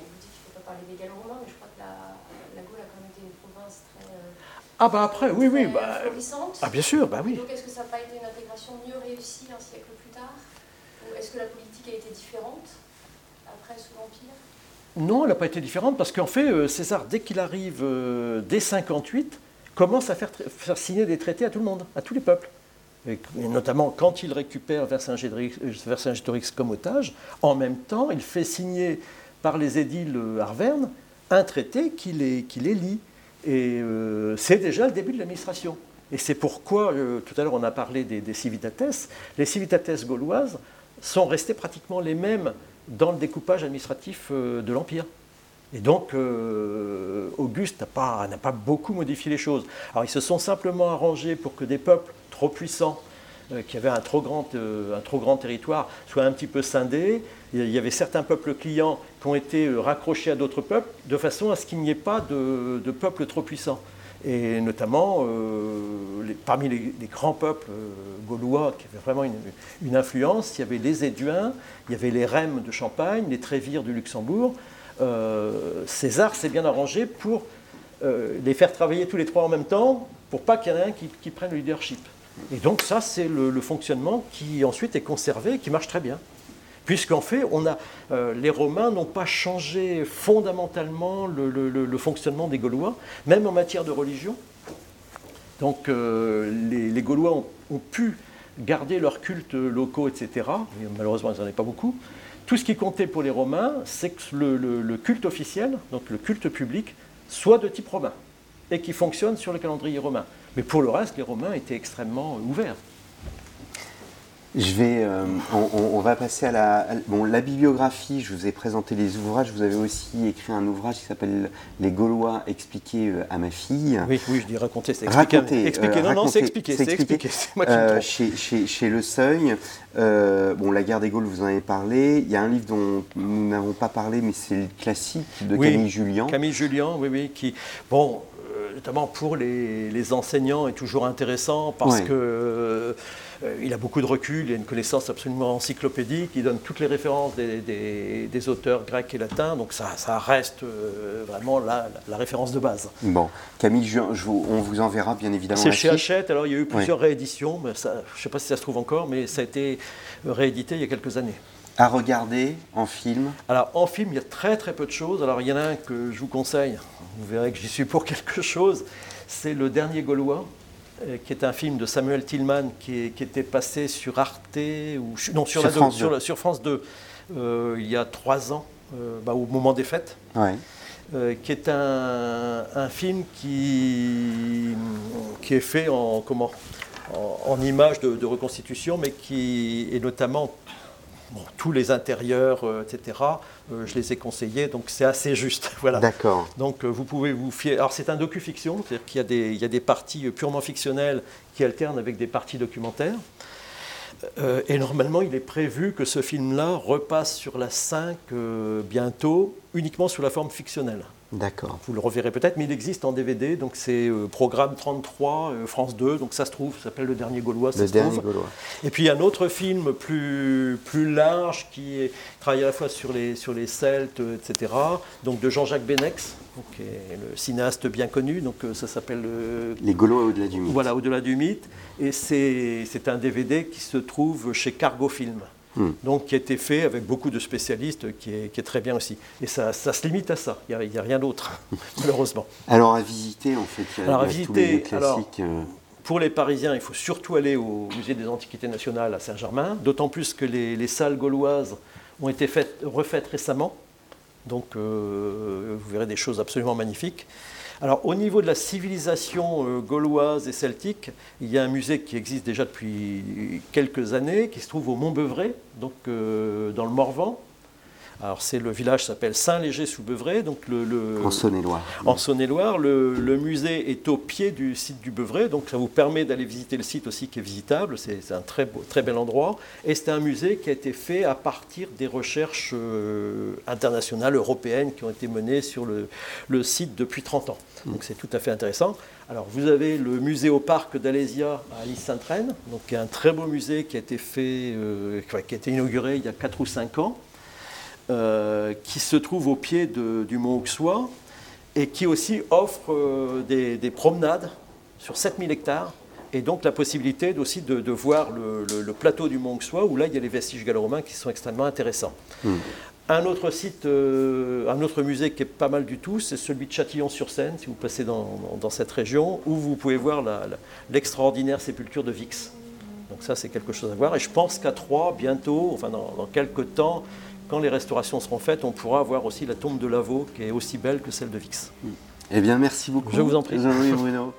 parler des gallo-romains, mais je crois que la, la, Gaule a quand même été une province très. Euh, ah, bah après, oui, oui. Bah, florissante. Ah, bien sûr, bah oui. Donc, est-ce que ça n'a pas été une intégration mieux réussie un siècle plus tard? Ou est-ce que la politique a été différente après sous l'Empire non, elle n'a pas été différente parce qu'en fait, euh, César, dès qu'il arrive, euh, dès 58, commence à faire, faire, signer des traités à tout le monde, à tous les peuples. Et, notamment quand il récupère Vercingétorix comme otage, en même temps, il fait signer par les édiles arvernes un traité qui les, qui lie. Et euh, c'est déjà le début de l'administration. Et c'est pourquoi, euh, tout à l'heure on a parlé des, des, civitates, les civitates gauloises sont restées pratiquement les mêmes dans le découpage administratif euh, de l'Empire. Et donc, Auguste n'a pas, pas beaucoup modifié les choses. Alors, ils se sont simplement arrangés pour que des peuples trop puissants qui avaient un trop, grand, euh, un trop grand territoire soit un petit peu scindé. Il y avait certains peuples clients qui ont été euh, raccrochés à d'autres peuples de façon à ce qu'il n'y ait pas de, de peuples trop puissants. Et notamment, parmi les, grands peuples gaulois qui avaient vraiment une, influence, il y avait les Éduins, il y avait les Rèmes de Champagne, les Trévires du Luxembourg. César s'est bien arrangé pour les faire travailler tous les trois en même temps, pour pas qu'il y en ait un qui prenne le leadership. Et donc ça, c'est le, fonctionnement qui ensuite est conservé et qui marche très bien. Puisqu'en fait, on a, euh, les Romains n'ont pas changé fondamentalement le, fonctionnement des Gaulois, même en matière de religion. Donc euh, les, Gaulois ont, pu gardaient leurs cultes locaux, etc. Et malheureusement, ils n'en avaient pas beaucoup. Tout ce qui comptait pour les Romains, c'est que le culte officiel, donc le culte public, soit de type romain et qui fonctionne sur le calendrier romain. Mais pour le reste, les Romains étaient extrêmement ouverts. Je vais, euh, on, va passer à la, bon, la bibliographie. Je vous ai présenté les ouvrages. Vous avez aussi écrit un ouvrage qui s'appelle Les Gaulois expliqués euh, à ma fille. Oui, oui, je dis raconter, c'est expliquer. Raconter, expliquer. euh, non, non, c'est expliquer, c'est expliquer. C'est moi qui me Euh, trompe. chez, chez- chez Le Seuil, euh, bon, La guerre des Gaules, vous en avez parlé. Il y a un livre dont nous n'avons pas parlé, mais c'est le classique de Oui, Camille Julien. Camille Julien, oui, oui, qui, bon, euh, notamment pour les, les enseignants, est toujours intéressant parce que euh, il a beaucoup de recul, il a une connaissance absolument encyclopédique, il donne toutes les références des, des- des auteurs grecs et latins, donc ça, ça reste euh, vraiment la, la référence de base. Bon, Camille Julien, je vous- on vous enverra bien évidemment C'est chez. Hachette, alors il y a eu plusieurs rééditions, mais ça, je ne sais pas si ça se trouve encore, mais ça a été réédité il y a quelques années. À regarder en film. Alors en film, il y a très très peu de choses. Alors il y en a un que je vous conseille, vous verrez que j'y suis pour quelque chose, c'est Le Dernier Gaulois, euh, qui est un film de Samuel Tillman qui, est- qui était passé sur Arte, ou non, sur, Sur la France sur 2. la- sur France 2, euh, il y a trois ans, euh, bah, au moment des fêtes. Ouais. euh, qui est un, un film qui, qui est fait en, comment, en, en images de, de reconstitution, mais qui est notamment bon, tous les intérieurs, euh, etc. euh, je les ai conseillés, donc c'est assez juste. voilà. D'accord. Donc euh, vous pouvez vous fier. Alors c'est un docu-fiction, c'est-à-dire qu'il y, a des- il y a des parties purement fictionnelles qui alternent avec des parties documentaires. Et normalement, il est prévu que ce film-là repasse sur la 5 euh, bientôt, uniquement sous la forme fictionnelle. D'accord. Vous le reverrez peut-être, mais il existe en DVD, donc c'est euh, programme 33, euh, France 2, donc ça se trouve, ça s'appelle Le Dernier Gaulois, ça Le se dernier trouve. Gaulois. Et puis il y a un autre film plus, plus large qui est, travaille à la fois sur les, sur les Celtes, etc. Donc de Jean-Jacques Benex, qui est le cinéaste bien connu. Donc euh, ça s'appelle Les Gaulois au-delà du mythe. Voilà, au-delà du mythe. Et c'est c'est un DVD qui se trouve chez Cargo Film. Hmm. Donc qui a été fait avec beaucoup de spécialistes, qui est, qui est très bien aussi. Et ça, ça se limite à ça. Il n'y a, rien d'autre, malheureusement. Alors à visiter, en fait, il y a, Alors, à a tous les visiter, lieux alors, classiques. euh, Pour les Parisiens, il faut surtout aller au Musée des Antiquités nationales à Saint-Germain, d'autant plus que les, les salles gauloises ont été faites- refaites récemment. Donc euh, vous verrez des choses absolument magnifiques. Alors au niveau de la civilisation euh, gauloise et celtique, il y a un musée qui existe déjà depuis quelques années, qui se trouve au Mont-Beuvray, donc euh, dans le Morvan. Alors c'est le village s'appelle Saint-Léger-sous-Beuvray, donc le, le- en Saône-et-Loire. en Saône-et-Loire, le, le musée est au pied du site du Beuvray, donc ça vous permet d'aller visiter le site aussi qui est visitable. C'est un très, beau, très bel endroit. Et c'est un musée qui a été fait à partir des recherches euh, internationales, européennes, qui ont été menées sur le, le site depuis 30 ans. Donc c'est tout à fait intéressant. Alors vous avez le musée au parc d'Alésia à Alice-Sainte-Reine, donc qui est un très beau musée qui a été fait, euh, qui a été inauguré il y a 4 ou 5 ans euh, qui se trouve au pied de- du mont Auxois et qui aussi offre euh, des, des promenades sur 7000 hectares et donc la possibilité aussi de, de voir le, le- le plateau du mont Auxois où là il y a les vestiges gallo-romains qui sont extrêmement intéressants. Hmm. Un autre site, euh, un autre musée qui est pas mal du tout, c'est celui de Châtillon-sur-Seine, si vous passez dans, dans- dans cette région, où vous pouvez voir l'extraordinaire sépulture de Vix. Donc ça, c'est quelque chose à voir. Et je pense qu'à Troyes, bientôt, enfin dans, dans quelques temps, quand les restaurations seront faites, on pourra voir aussi la tombe de Lavaux, qui est aussi belle que celle de Vix. Eh bien, merci beaucoup. Je vous en prie. Jean-Louis Bruno.